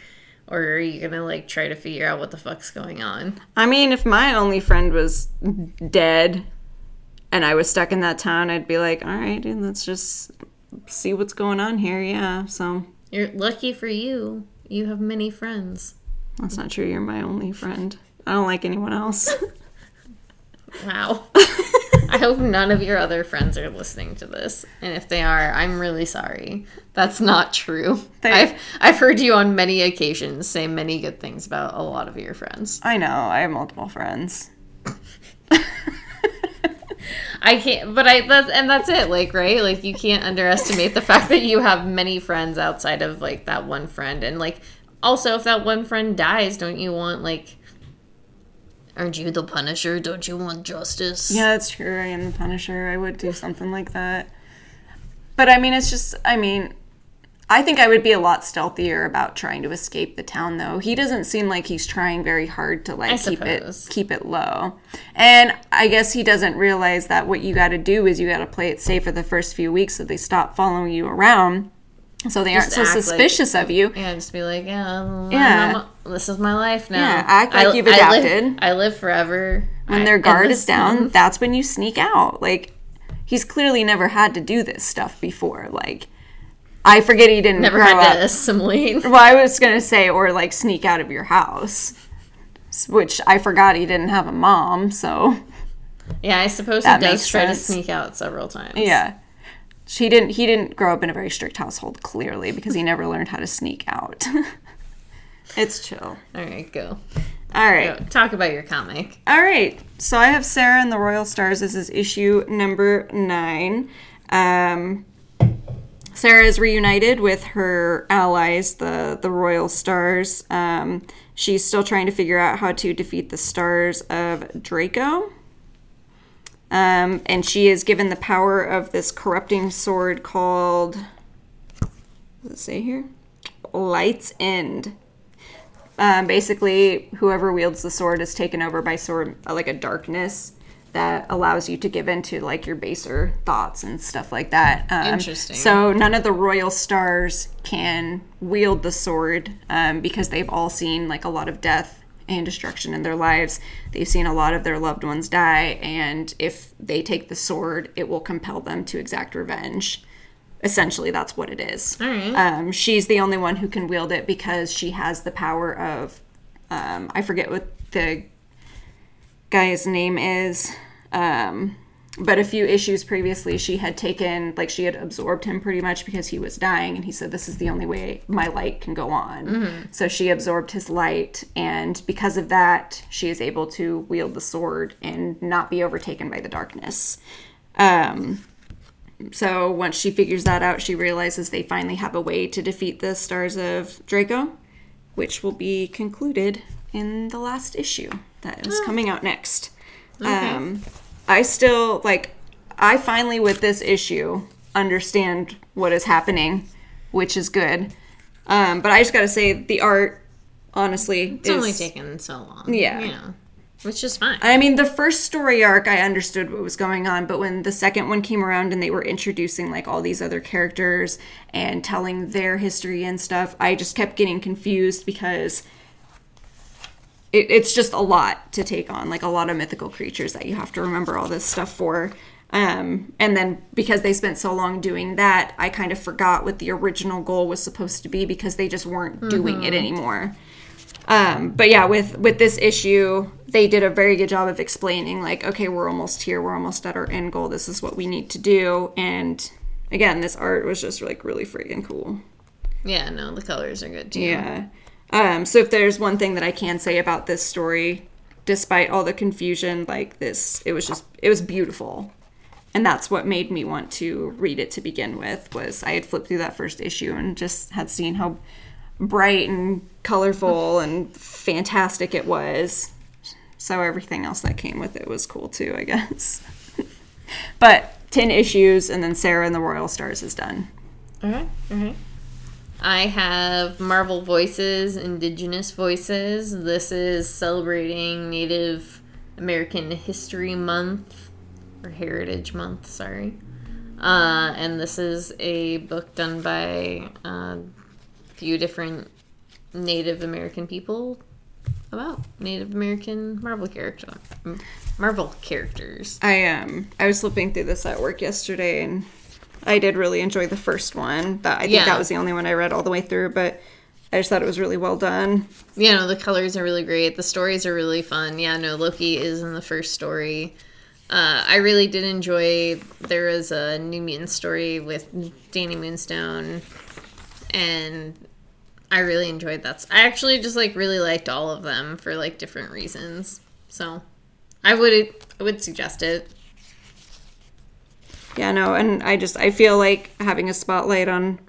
Or are you gonna like try to figure out what the fuck's going on? I mean, if my only friend was dead and I was stuck in that town, I'd be like, all right, dude, let's just see what's going on here. Yeah, so You're lucky for you. You have many friends. that's not true. You're my only friend. I don't like anyone else. Wow. I hope none of your other friends are listening to this. And if they are, I'm really sorry. That's not true. They- I've I've heard you on many occasions say many good things about a lot of your friends. I know. I have multiple friends. I can't, but I that's and that's it. Like, right? Like, you can't underestimate the fact that you have many friends outside of like that one friend, and like, also if that one friend dies, don't you want like, aren't you the Punisher? Don't you want justice? Yeah, that's true. I am the Punisher. I would do something like that. But I mean, it's just, I mean, I think I would be a lot stealthier about trying to escape the town, though. He doesn't seem like he's trying very hard to like keep it keep it low. And I guess he doesn't realize that what you got to do is you got to play it safe for the first few weeks so they stop following you around, so they aren't so act like- suspicious of you. Yeah, just be like, yeah, Yeah. I'm- this is my life now. Yeah, act like you've I adapted. live, I live forever. When I- their guard is down, that's when you sneak out. Like he's clearly never had to do this stuff before. Like I forget he didn't Never grow had up. to assimilate. Well, I was gonna say, or like sneak out of your house, which I forgot he didn't have a mom. So Yeah, I suppose That he does try sense. to sneak out several times. yeah, she didn't. He didn't grow up in a very strict household, clearly, because he never learned how to sneak out. it's chill. All right, go. All right. Go. Talk about your comic. All right. So I have Sera and the Royal Stars. This is issue number nine. Um, Sera is reunited with her allies, the the Royal Stars. Um, she's still trying to figure out how to defeat the Stars of Draco. Um, and she is given the power of this corrupting sword called. It say here? Light's End. Um, basically, whoever wields the sword is taken over by sword uh, like a darkness that allows you to give into like your baser thoughts and stuff like that. Um, Interesting. So none of the royal stars can wield the sword um, because they've all seen like a lot of death and destruction in their lives. They've seen a lot of their loved ones die, and if they take the sword, it will compel them to exact revenge. Essentially, that's what it is. All right. Um, she's the only one who can wield it because she has the power of, um, I forget what the guy's name is. Um, but a few issues previously, she had taken, like, she had absorbed him pretty much because he was dying, and he said, This is the only way my light can go on. So she absorbed his light, and because of that, she is able to wield the sword and not be overtaken by the darkness. Um, so once she figures that out, she realizes they finally have a way to defeat the Stars of Draco, which will be concluded in the last issue that is coming out next. Um, I still like. I finally, with this issue, understand what is happening, which is good. Um, but I just gotta say, the art, honestly, It's only taken so long. Yeah. You know, which is fine. I mean, the first story arc, I understood what was going on, but when the second one came around and they were introducing like all these other characters and telling their history and stuff, I just kept getting confused because it, it's just a lot to take on, like a lot of mythical creatures that you have to remember all this stuff for. Um, and then because they spent so long doing that, I kind of forgot what the original goal was supposed to be because they just weren't doing it anymore. Um, but yeah, with with this issue, they did a very good job of explaining like, okay, we're almost here, we're almost at our end goal. This is what we need to do. And again, this art was just like really freaking cool. yeah, no, the colors are good too. Yeah. Um, so if there's one thing that I can say about this story, despite all the confusion, like this, it was just it was beautiful. And that's what made me want to read it to begin with. Was I had flipped through that first issue and just had seen how bright and colorful and fantastic it was. So everything else that came with it was cool too, I guess. but 10 issues and then Sera and the Royal Stars is done. All right. All right. I have Marvel Voices, Indigenous Voices. This is celebrating Native American History Month, or Heritage Month, sorry. Uh, and this is a book done by uh, a few different Native American people about Native American Marvel character, Marvel characters. I um I was flipping through this at work yesterday and I did really enjoy the first one. That I think Yeah. that was the only one I read all the way through, but I just thought it was really well done. you know the colors are really great the stories are really fun yeah no loki is in the first story uh, i really did enjoy there was a new mutant story with Dani Moonstar and i really enjoyed that i actually just like really liked all of them for like different reasons so i would i would suggest it Yeah, no, and I just I feel like having a spotlight on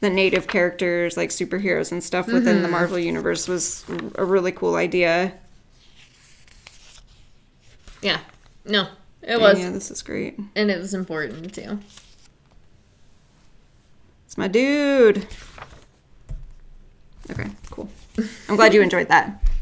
the native characters like superheroes and stuff within the Marvel universe was a really cool idea. yeah no it was Yeah, this is great. and it was important too It's my dude. Okay, cool. I'm glad you enjoyed that.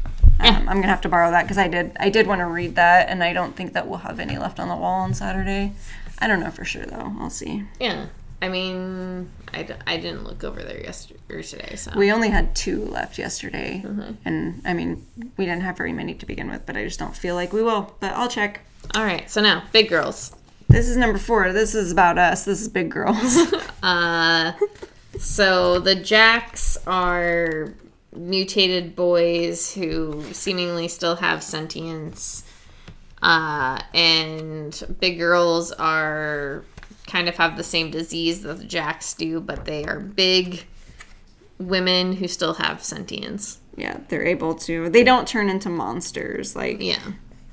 Um, I'm gonna have to borrow that because I did. I did want to read that, and I don't think that we'll have any left on the wall on Saturday. I don't know for sure though. I'll see. yeah i mean i, d- I didn't look over there yesterday or today so We only had two left yesterday, Mm-hmm. and I mean we didn't have very many to begin with, but I just don't feel like we will. But I'll check. All right, so now big girls. This is number four. This is about us. This is big girls. Uh, so the Jacks are mutated boys who seemingly still have sentience, uh, and big girls are kind of have the same disease that the Jacks do, but they are big women who still have sentience. yeah, they're able to. They don't turn into monsters. Like Yeah.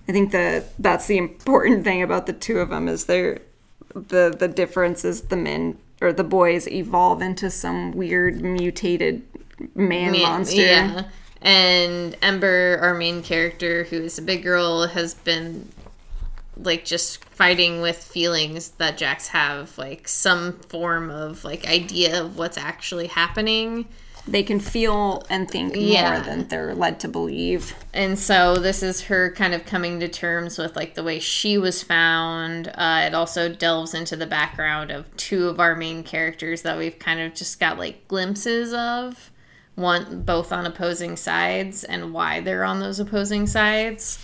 I think that that's the important thing about the two of them is they're the the difference is the men or the boys evolve into some weird mutated man Man- monster. Yeah. And Ember, our main character, who is a big girl, has been like just fighting with feelings that Jacks have, like some form of like idea of what's actually happening. They can feel and think Yeah. more than they're led to believe. And so this is her kind of coming to terms with like the way she was found. Uh, it also delves into the background of two of our main characters that we've kind of just got like glimpses of, one both on opposing sides and why they're on those opposing sides.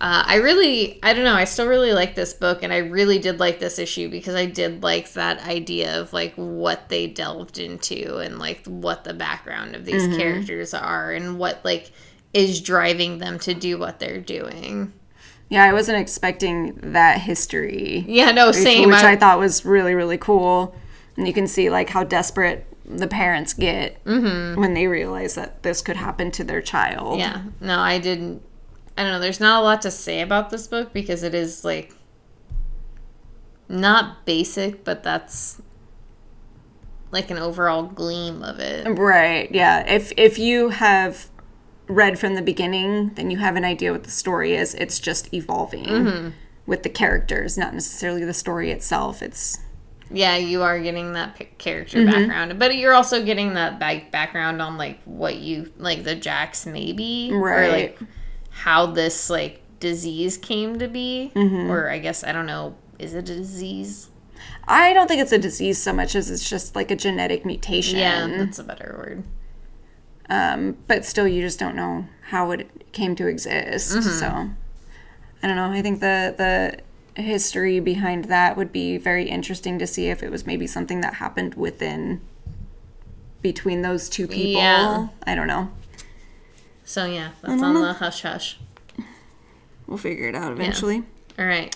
Uh, I really, I don't know, I still really like this book, and I really did like this issue because I did like that idea of like what they delved into and like what the background of these characters are and what like is driving them to do what they're doing. Yeah, I wasn't expecting that history. Yeah, no, same. Which I- I thought was really, really cool. And you can see like how desperate the parents get when they realize that this could happen to their child. Yeah. No, I didn't. I don't know. There's not a lot to say about this book because it is like not basic, but that's like an overall gleam of it. Right. Yeah. If if you have read from the beginning, then you have an idea what the story is. It's just evolving Mm-hmm. with the characters, not necessarily the story itself. It's Yeah, you are getting that character mm-hmm. background, but you're also getting that back background on like what you like the Jacks maybe, right. or like how this like disease came to be, mm-hmm. or I guess I don't know. Is it a disease? I don't think it's a disease so much as it's just like a genetic mutation. Yeah, that's a better word. um, but still you just don't know how it came to exist mm-hmm. so i don't know i think the the history behind that would be very interesting to see if it was maybe something that happened within between those two people Yeah. i don't know So yeah, that's on the hush hush. we'll figure it out eventually All right.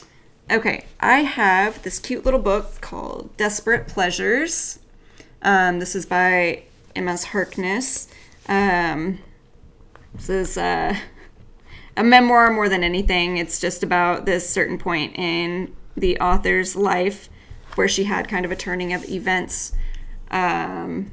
Okay, I have this cute little book called Desperate Pleasures. Um, this is by M.S. Harkness. Um, this is uh, a memoir more than anything. It's just about this certain point in the author's life where she had kind of a turning of events. Um,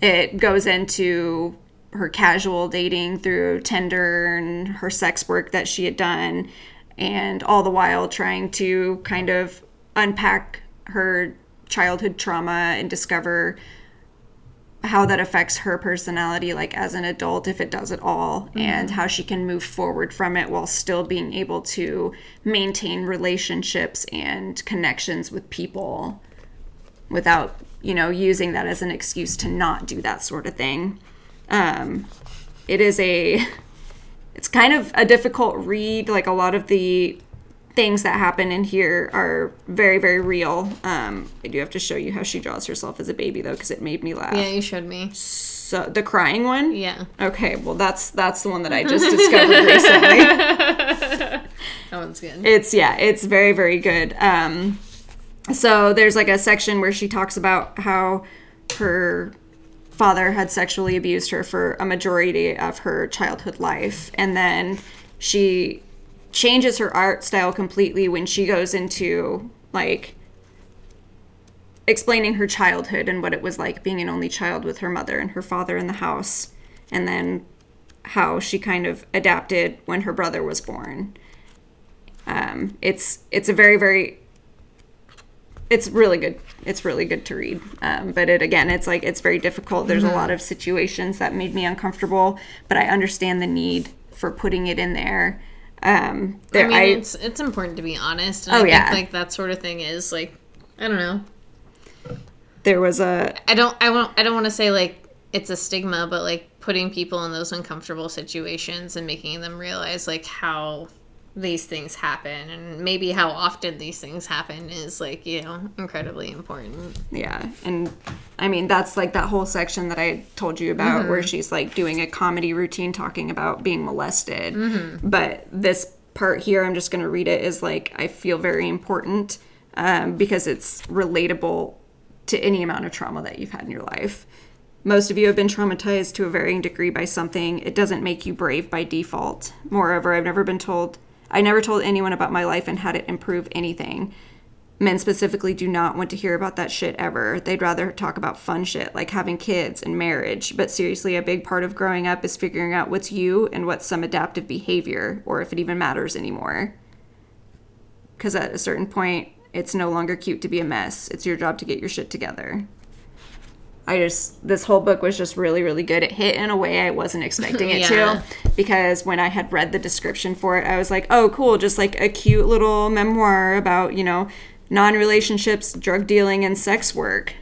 it goes into her casual dating through Tinder and her sex work that she had done, and all the while trying to kind of unpack her childhood trauma and discover how that affects her personality like as an adult if it does at all and how she can move forward from it while still being able to maintain relationships and connections with people without you know using that as an excuse to not do that sort of thing. Um, it is a it's kind of a difficult read like a lot of the things that happen in here are very very real um, i do have to show you how she draws herself as a baby though because it made me laugh Yeah, you showed me. so the crying one Yeah. okay well that's that's the one that i just discovered recently That one's good. it's yeah it's very very good um so there's like a section where she talks about how her father had sexually abused her for a majority of her childhood life and then she changes her art style completely when she goes into like explaining her childhood and what it was like being an only child with her mother and her father in the house and then how she kind of adapted when her brother was born. Um, it's it's a very very it's really good. It's really good to read. Um, but it again it's like it's very difficult. There's a lot of situations that made me uncomfortable but i understand the need for putting it in there um, I mean, I, it's it's important to be honest. And Oh, I think yeah. like that sort of thing is like I don't know. there was a I don't I won't I don't want to say like it's a stigma, but like putting people in those uncomfortable situations and making them realize like how these things happen and maybe how often these things happen is like, you know, incredibly important. yeah and i mean that's like that whole section that i told you about where she's like doing a comedy routine talking about being molested but this part here i'm just going to read it is like i feel very important um, because it's relatable to any amount of trauma that you've had in your life most of you have been traumatized to a varying degree by something. It doesn't make you brave by default. Moreover, I've never been told, I never told anyone about my life and had it improve anything. Men specifically do not want to hear about that shit ever. They'd rather talk about fun shit like having kids and marriage. But seriously, a big part of growing up is figuring out what's you and what's some adaptive behavior, or if it even matters anymore. Because at a certain point, it's no longer cute to be a mess. It's your job to get your shit together. I just this whole book was just really really good. It hit in a way I wasn't expecting it Yeah. to because when I had read the description for it, I was like, "Oh, cool, just like a cute little memoir about, you know, non-relationships, drug dealing and sex work."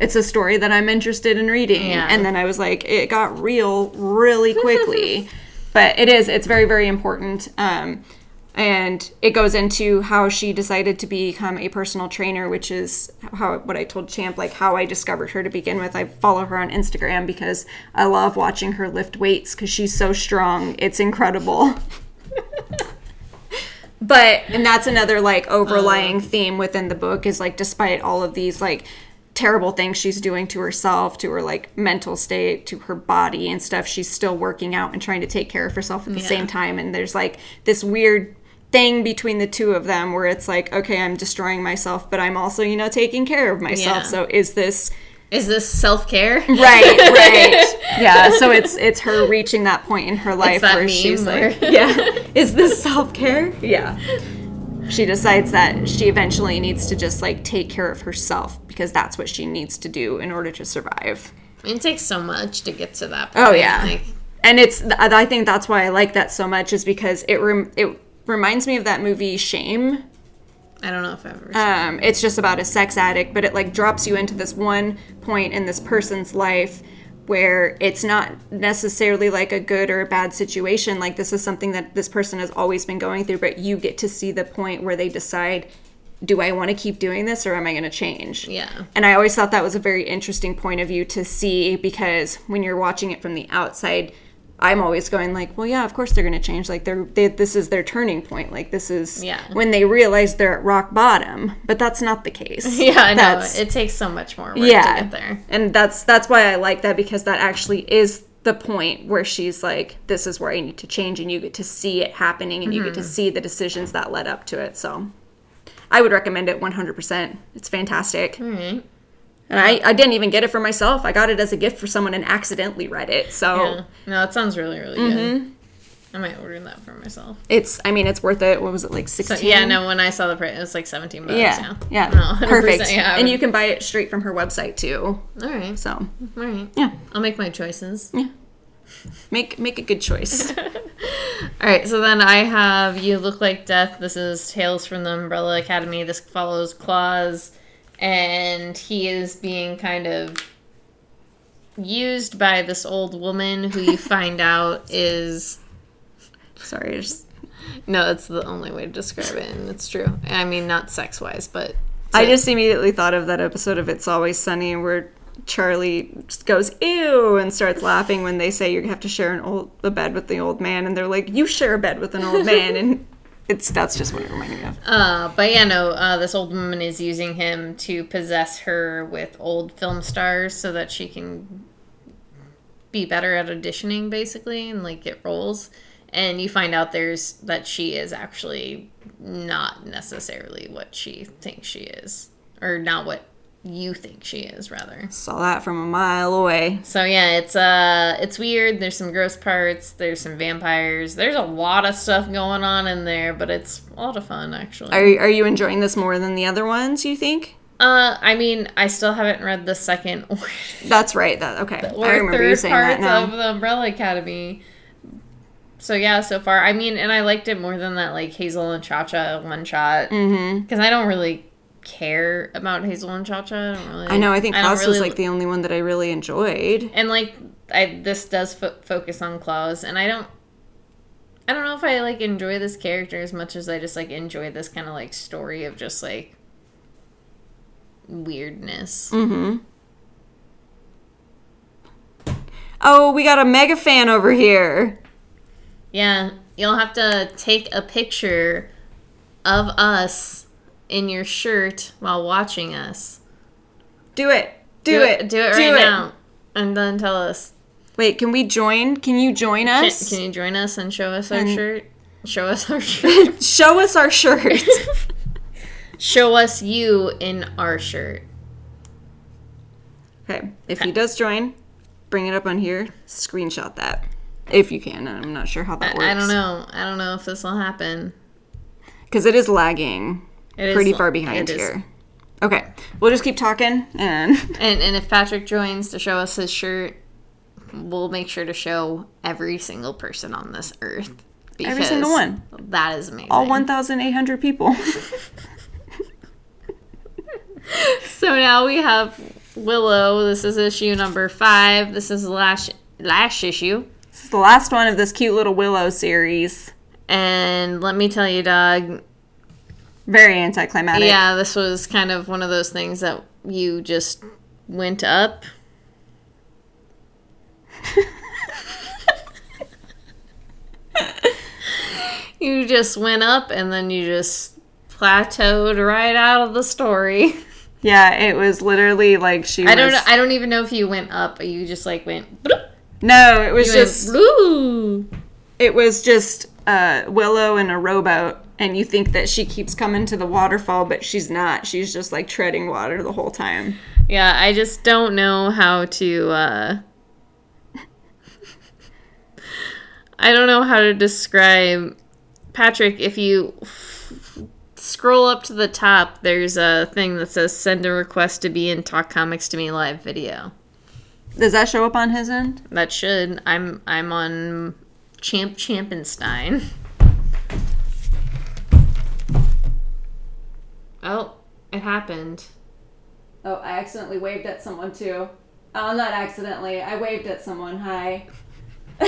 it's a story that I'm interested in reading. Yeah. And then I was like, it got real really quickly. but it is, it's very, very important. Um, and it goes into how she decided to become a personal trainer, which is how what I told Champ, like how I discovered her to begin with. I follow her on Instagram because I love watching her lift weights because she's so strong. It's incredible. but and that's another like overlying uh. theme within the book is like despite all of these like terrible things she's doing to herself to her like mental state to her body and stuff she's still working out and trying to take care of herself at the Yeah. same time and there's like this weird thing between the two of them where it's like okay i'm destroying myself but i'm also you know taking care of myself Yeah. so is this Is this self care? right right yeah so it's it's her reaching that point in her life where she's where- like yeah is this self-care yeah she decides that she eventually needs to just like take care of herself because that's what she needs to do in order to survive It takes so much to get to that oh, point. oh yeah Like, and it's i think that's why i like that so much is because it rem- it reminds me of that movie shame I don't know if I've ever seen um, it's just about a sex addict, but it like drops you into this one point in this person's life where it's not necessarily like a good or a bad situation. Like this is something that this person has always been going through, but you get to see the point where they decide, do I want to keep doing this or am I going to change? Yeah. And I always thought that was a very interesting point of view to see because when you're watching it from the outside, I'm always going like, well, yeah, of course they're going to change. Like they're they, this is their turning point. Like this is Yeah. when they realize they're at rock bottom. But that's not the case. Yeah, I know. It takes so much more work yeah, to get there. and that's that's why I like that because that actually is the point where she's like, this is where I need to change, and you get to see it happening, and you get to Mm-hmm. see the decisions that led up to it. So. I would recommend it 100%. It's fantastic. All right. And I, I didn't even get it for myself. I got it as a gift for someone and accidentally read it. So Yeah. No, that sounds really, really Mm-hmm. good. I might order that for myself. it's, I mean, it's worth it. What was it, like So, 16? yeah, no, when I saw the price, it was like 17 bucks. Yeah. Yeah. Yeah. No, Perfect. yeah, and you can buy it straight from her website too. All right. So All right. yeah, I'll make my choices. Yeah. Make make a good choice. All right, so then I have You Look Like Death. This is Tales from the Umbrella Academy. This follows Klaus, and he is being kind of used by this old woman who you find out is. Sorry, just, No, that's the only way to describe it, and it's true. I mean, not sex wise, but. I just immediately thought of that episode of It's Always Sunny where Charlie just goes ew and starts laughing when they say you have to share an old a bed with the old man, and they're like, you share a bed with an old man, and it's that's just what it reminded me of. Uh, but yeah, no, uh, this old woman is using him to possess her with old film stars so that she can be better at auditioning, basically, and like get roles. And you find out there's that she is actually not necessarily what she thinks she is, or not what you think she is, rather. Saw that from a mile away. So yeah, it's uh it's weird. There's some gross parts, there's some vampires. There's a lot of stuff going on in there, but it's a lot of fun actually. Are are you enjoying this more than the other ones? You think? Uh, I mean, I still haven't read the second or, That's right. That okay. or I remember you third saying that now. of the Umbrella Academy. So yeah, so far, I mean, and I liked it more than that like Hazel and Cha Cha one shot mm-hmm. because I don't really care about Hazel and Cha Cha. I don't really. I know. I think don't Klaus was like the only one that I really enjoyed. and like I this does fo- focus on Klaus, and I don't. I don't know if I like enjoy this character as much as I just like enjoy this kind of like story of just like weirdness. Mm-hmm. Oh, we got a mega fan over here. Yeah, you'll have to take a picture of us in your shirt while watching us. Do it. Do, it. Do it right now. And then tell us. Wait, can we join? Can you join us? can you join us and show us our And- shirt? Show us our shirt. Show us our shirt. show us you in our shirt. okay. If he does join, bring it up on here. Screenshot that. If you can. I'm not sure how that works. I, I don't know. I don't know if this will happen. Because it is lagging It is pretty far behind it is. here. Okay. We'll just keep talking and. And and if Patrick joins to show us his shirt, we'll make sure to show every single person on this earth. Every single one. That is amazing. All 1,800 people. So now we have Willow. This is issue number five. This is the last last issue. This is the last one of this cute little Willow series. And let me tell you, dog. Very anticlimactic. Yeah, this was kind of one of those things that you just went up. you just went up and then you just plateaued right out of the story. Yeah, it was literally like she I don't know, I don't even know if you went up or you just like went bloop. No, it was You just went it was just uh, Willow in a rowboat, and you think that she keeps coming to the waterfall, but she's not. She's just like treading water the whole time. Yeah, I just don't know how to uh I don't know how to describe Patrick if you f- scroll up to the top there's a thing that says send a request to be in Talk Comics to Me live video. Does that show up on his end? That should I'm I'm on Champ Champenstein. Oh, it happened. Oh, I accidentally waved at someone too. Oh, not accidentally. I waved at someone. Hi.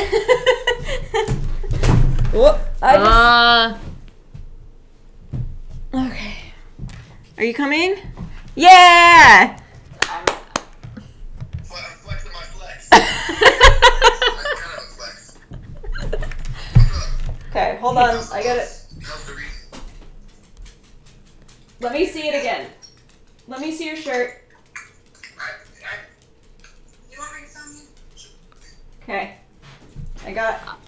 Whoop. I Uh Okay. Are you coming? Yeah! I'm flexing my flex. I'm kind of a flex. What's up? Okay, hold on. I got it. How's the reading? Let me see it again. Let me see your shirt. I, I, You want me to film you? Okay. I got.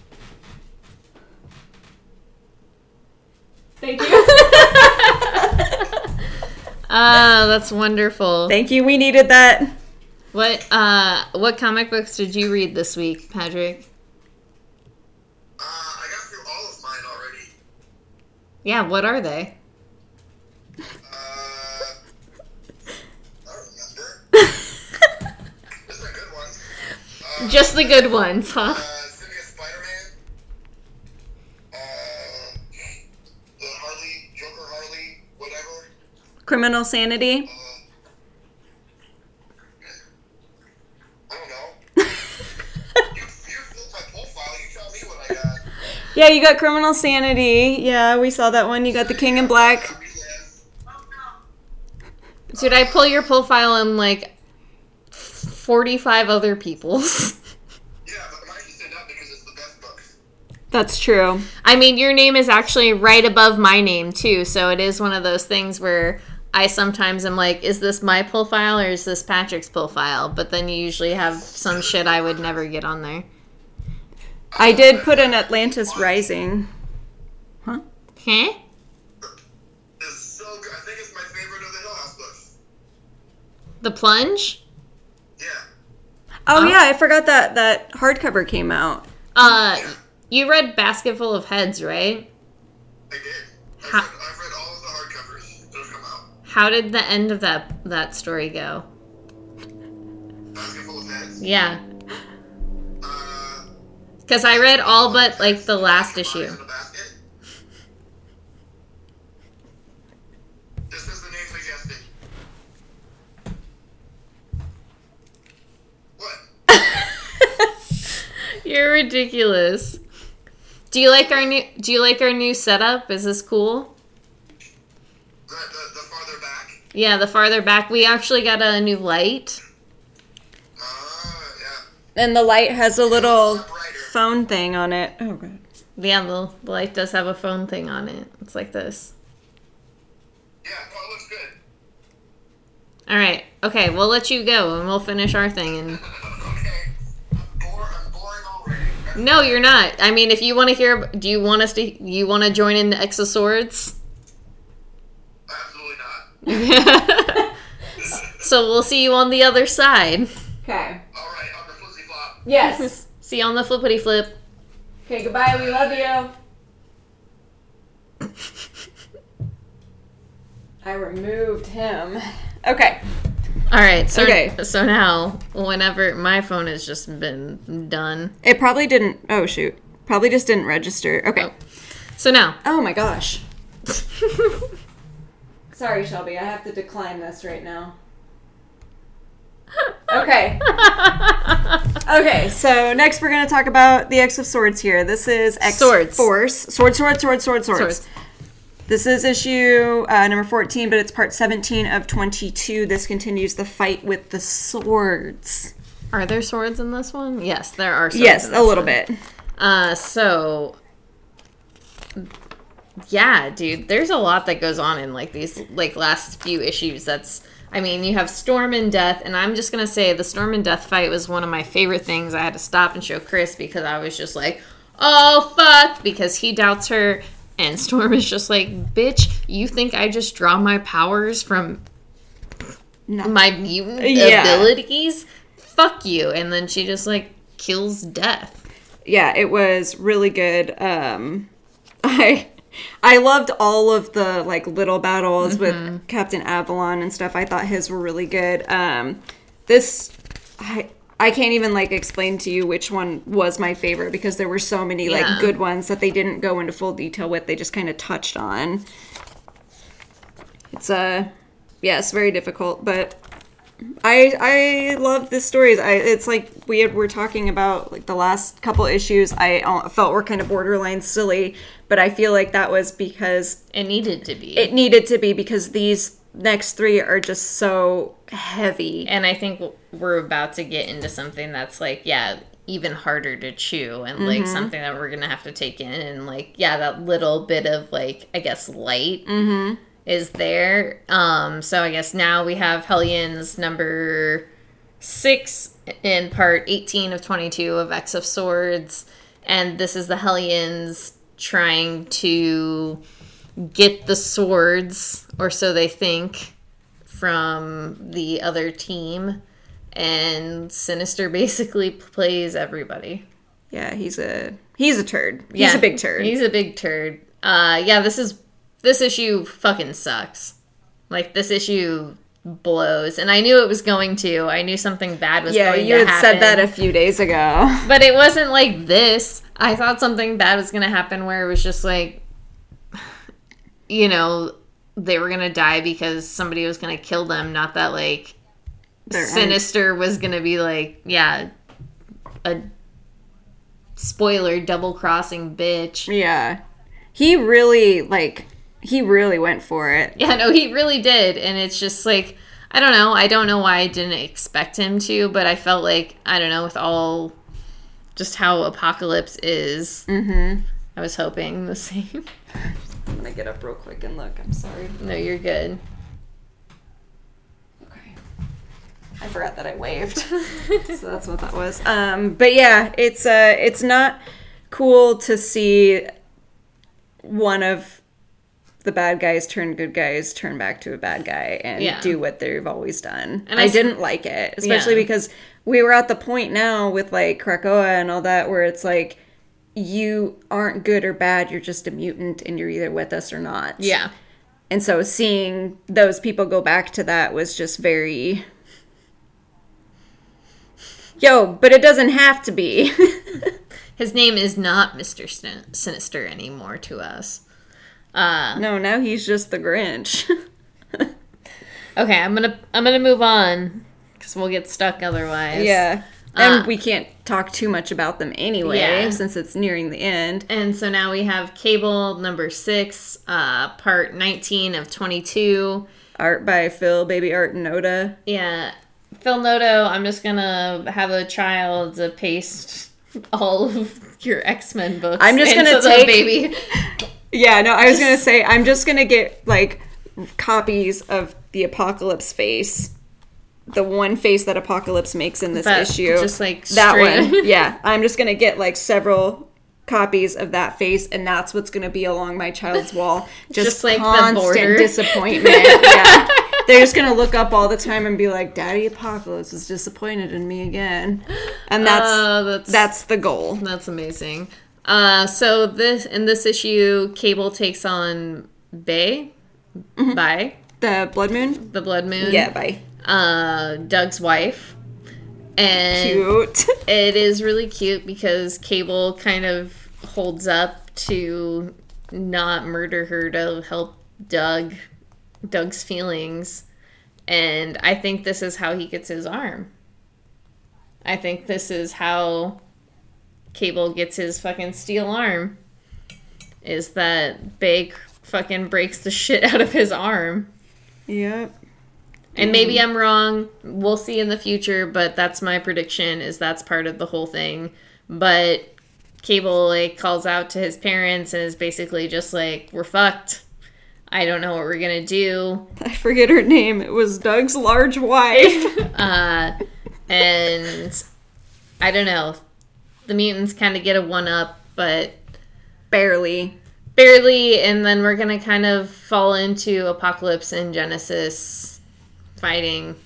Thank you. Oh, that's wonderful. Thank you. We needed that. What uh what comic books did you read this week, Patrick? uh, I got through all of mine already. Yeah, what are they? Uh, I don't remember. There's some good ones. Uh, Just the good ones, huh? Uh, Symbiote Spider-Man. Uh, the Harley, Joker Harley, whatever. Criminal Sanity. Uh, I don't know. You, you filled my profile. You tell me what I got. Yeah, you got Criminal Sanity. Yeah, we saw that one. You got the King in Black. Relez. Did I pull your profile and like 45 other people's? Yeah, but mine just stand up because it's the best books. That's true. I mean, your name is actually right above my name too, so it is one of those things where I sometimes am like, is this my profile or is this Patrick's profile? But then you usually have some shit I would never get on there. I did put an Atlantis Rising. Huh? It's so good. I think it's my favorite of the Hill House books. The plunge? Yeah. Oh Oh. yeah, I forgot that that hardcover came out. Uh, you read Basket Full of Heads, right? I did. I've, Ha- read, I've read all of the hardcovers that have come out. How did the end of that that story go? Basket full of heads. Yeah, Uh, because I read all but like the last issue. in the basket. Just as the name suggested. What? You're ridiculous. Do you like our new Do you like our new setup? Is this cool? The, the, the farther back? Yeah, the farther back, we actually got a new light. Uh, yeah. And the light has a little phone thing on it. Oh god. Yeah, the, the light does have a phone thing on it. It's like this. Yeah, no, it looks good. All right. Okay, we'll let you go and we'll finish our thing. And okay. I'm, bore- I'm boring already. No, you're not. I mean, if you want to hear, do you want us to? You want to join in the X of Swords? Absolutely not. so we'll see you on the other side. Okay. Alright, upper flizzy flop. Yes. See you on the flippity flip. okay, goodbye. We love you. I removed him. Okay. All right. So Okay. So now, whenever my phone has just been done. It probably didn't. Oh shoot. Probably just didn't register. Okay. Oh. So now. Oh my gosh. Sorry, Shelby. I have to decline this right now. Okay. Okay, so next we're going to talk about the X of Swords here. This is X Swords. Force. Sword, sword, sword, sword, swords. Swords. This is issue uh, number 14, but it's part 17 of 22. This continues the fight with the swords. Are there swords in this one? Yes, there are. Swords Yes, a little one. bit. Uh, so yeah, dude, there's a lot that goes on in like these like last few issues. That's I mean, you have Storm and Death, and I'm just gonna say the Storm and Death fight was one of my favorite things. I had to stop and show Chris because I was just like, oh fuck, because he doubts her, and Storm is just like, bitch, you think I just draw my powers from No. my mutant Yeah. abilities? Fuck you, and then she just like kills Death. yeah, it was really good. Um, I I loved all of the like little battles with Captain Avalon and stuff. I thought his were really good. Um, this I I can't even like explain to you which one was my favorite because there were so many Yeah. like good ones that they didn't go into full detail with. They just kind of touched on. It's uh yes, very difficult, but I I love this stories. I it's like we had, were talking about like the last couple issues. I uh, felt were kind of borderline silly, but I feel like that was because It needed to be. it needed to be because these next three are just so heavy. and I think we're about to get into something that's like, yeah, even harder to chew and like something that we're gonna have to take in and like, yeah, that little bit of like, I guess, light mm-hmm. is there. Um, so I guess now we have Hellions number six in part 18 of 22 of X of Swords, and this is the Hellions trying to get the swords, or so they think, from the other team. And Sinister basically plays everybody. Yeah, he's a he's a turd. He's Yeah, a big turd. He's a big turd. Uh, yeah, this is this issue fucking sucks. Like this issue blows, and I knew it was going to. I knew something bad was yeah, going you to had happen. said that a few days ago. but it wasn't like this. I thought something bad was going to happen where it was just like, you know, they were going to die because somebody was going to kill them. Not that like They're- Sinister was going to be like, yeah, a spoiler double crossing bitch. Yeah, he really like he really went for it. Yeah, no, he really did. And it's just like, I don't know. I don't know why I didn't expect him to, but I felt like, I don't know, with all just how Apocalypse is, Mm-hmm. I was hoping the same. I'm gonna get up real quick and look. I'm sorry. no, you're good. Okay. I forgot that I waved. so that's what that was. Um, but yeah, it's uh, it's not cool to see one of the bad guys turn good guys turn back to a bad guy and Yeah. do what they've always done. And I didn't like it, especially Yeah. because we were at the point now with like Krakoa and all that where it's like you aren't good or bad, you're just a mutant and you're either with us or not. Yeah. And so seeing those people go back to that was just very. Yo, but it doesn't have to be. His name is not Mr. Sin- Sinister anymore to us. Uh, no, now he's just the Grinch. okay, I'm gonna I'm gonna move on because we'll get stuck otherwise. yeah. And Uh, we can't talk too much about them anyway, Yeah. since it's nearing the end. And so now we have Cable number six, uh, part 19 of 22. Art by Phil, Baby Art and Noto. Yeah. Phil Noto, I'm just gonna have a child to paste all of your X Men books. I'm just gonna take- baby. Yeah, no, I was gonna say I'm just gonna get like copies of the Apocalypse face, the one face that Apocalypse makes in this issue. just, like, that one. Yeah, I'm just gonna get like several copies of that face, and that's what's gonna be along my child's wall. Just, Just, like, the constant disappointment. yeah. They're just gonna look up all the time and be like, "Daddy Apocalypse is disappointed in me again," and that's Oh, that's that's the goal. that's amazing. Uh, so this in this issue, Cable takes on Bei, Bei The Blood Moon. the Blood Moon. Mm-hmm. Yeah, bye. Uh, Doug's wife, and Cute. It is really cute because Cable kind of holds up to not murder her to help Doug, Doug's feelings. And I think this is how he gets his arm. I think this is how Cable gets his fucking steel arm. Is that Bei fucking breaks the shit out of his arm. Yep. And maybe I'm wrong. We'll see in the future, but that's my prediction is that's part of the whole thing. But Cable like calls out to his parents and is basically just like, We're fucked. I don't know what we're gonna do. I forget her name. It was Doug's large wife. Uh and I don't know. The mutants kind of get a one up, but Barely. barely, and then we're gonna kind of fall into Apocalypse and Genesis fighting,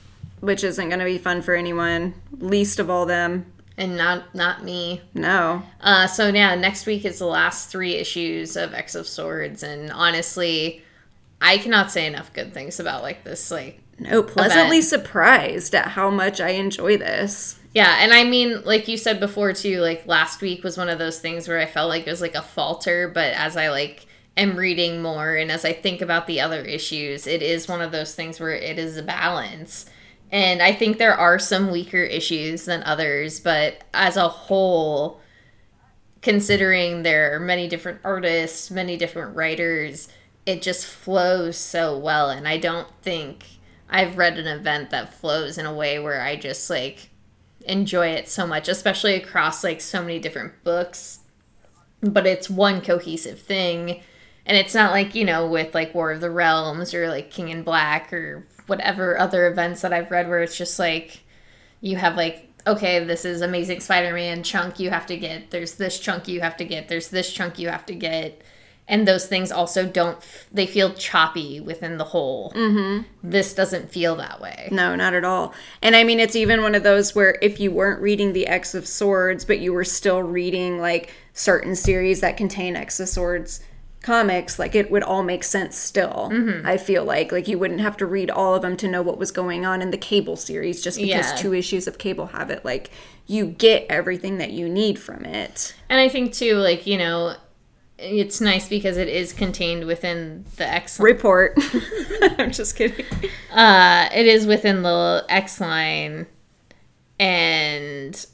Which isn't going to be fun for anyone. Least of all them. and not not me. No. Uh, so yeah, next week is the last three issues of X of Swords, and honestly, I cannot say enough good things about like this. Like, No, pleasantly Event. surprised at how much I enjoy this. yeah, and I mean, like you said before too, like last week was one of those things where I felt like it was like a falter, but as I like am reading more and as I think about the other issues, it is one of those things where it is a balance. And I think there are some weaker issues than others, but as a whole, considering there are many different artists, many different writers, it just flows so well. And I don't think I've read an event that flows in a way where I just like enjoy it so much, especially across like so many different books. But it's one cohesive thing. And it's not like, you know, with like War of the Realms or like King in Black or whatever other events that I've read where it's just like you have like okay this is amazing spider-man chunk you have to get. There's this chunk you have to get. There's this chunk you have to get. And those things also don't they feel choppy within the whole. Mm-hmm. this doesn't feel that way. No, not at all. And I mean, it's even one of those where if you weren't reading the X of Swords, but you were still reading like certain series that contain X of Swords comics, like it would all make sense still. I feel like like you wouldn't have to read all of them to know what was going on in the Cable series just because Yeah. two issues of Cable have it. Like you get everything that you need from it. and i think too like you know it's nice because it is contained within the X Report. I'm just kidding. Uh, it is within the X line, and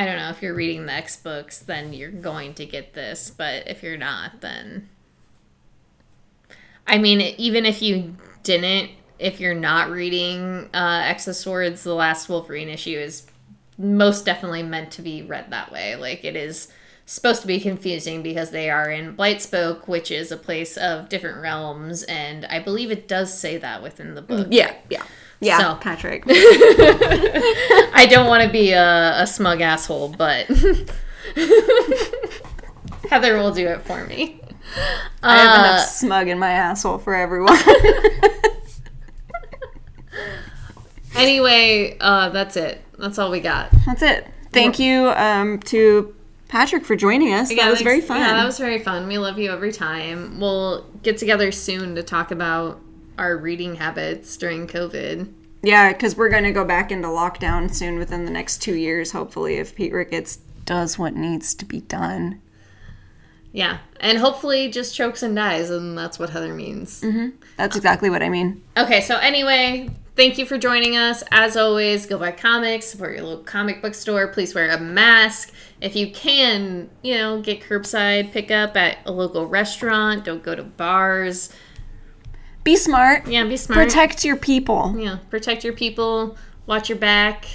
I don't know if you're reading the X books, then you're going to get this. But if you're not, then I mean, even if you didn't, if you're not reading uh, X of Swords, the last Wolverine issue is most definitely meant to be read that way. Like it is supposed to be confusing because they are in Blightspoke, which is a place of different realms, and I believe it does say that within the book. Yeah, yeah. Yeah, So- Patrick. I don't want to be a, a smug asshole, but Heather will do it for me. I have Uh, enough smug in my asshole for everyone. Anyway, uh, that's it. That's all we got. That's it. Thank you um, to Patrick for joining us. Yeah, that was thanks- very fun. Yeah, that was very fun. We love you every time. We'll get together soon to talk about our reading habits during COVID. Yeah, because we're going to go back into lockdown soon within the next two years, hopefully, if Pete Ricketts does what needs to be done. Yeah, and hopefully just chokes and dies, and that's what Heather means. Mm-hmm. That's exactly what I mean. Okay, so anyway, thank you for joining us. As always, go buy comics, support your local comic book store. Please wear a mask. If you can, you know, get curbside pickup at a local restaurant. Don't go to bars. Be smart. Yeah, be smart. Protect your people. Yeah, protect your people. Watch your back.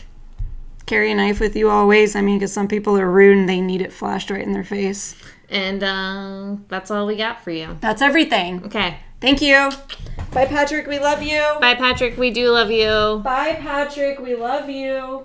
Carry a knife with you always. I mean, because some people are rude and they need it flashed right in their face. And uh, that's all we got for you. That's everything. Okay. Thank you. Bye, Patrick. We love you. Bye, Patrick. We do love you. Bye, Patrick. We love you.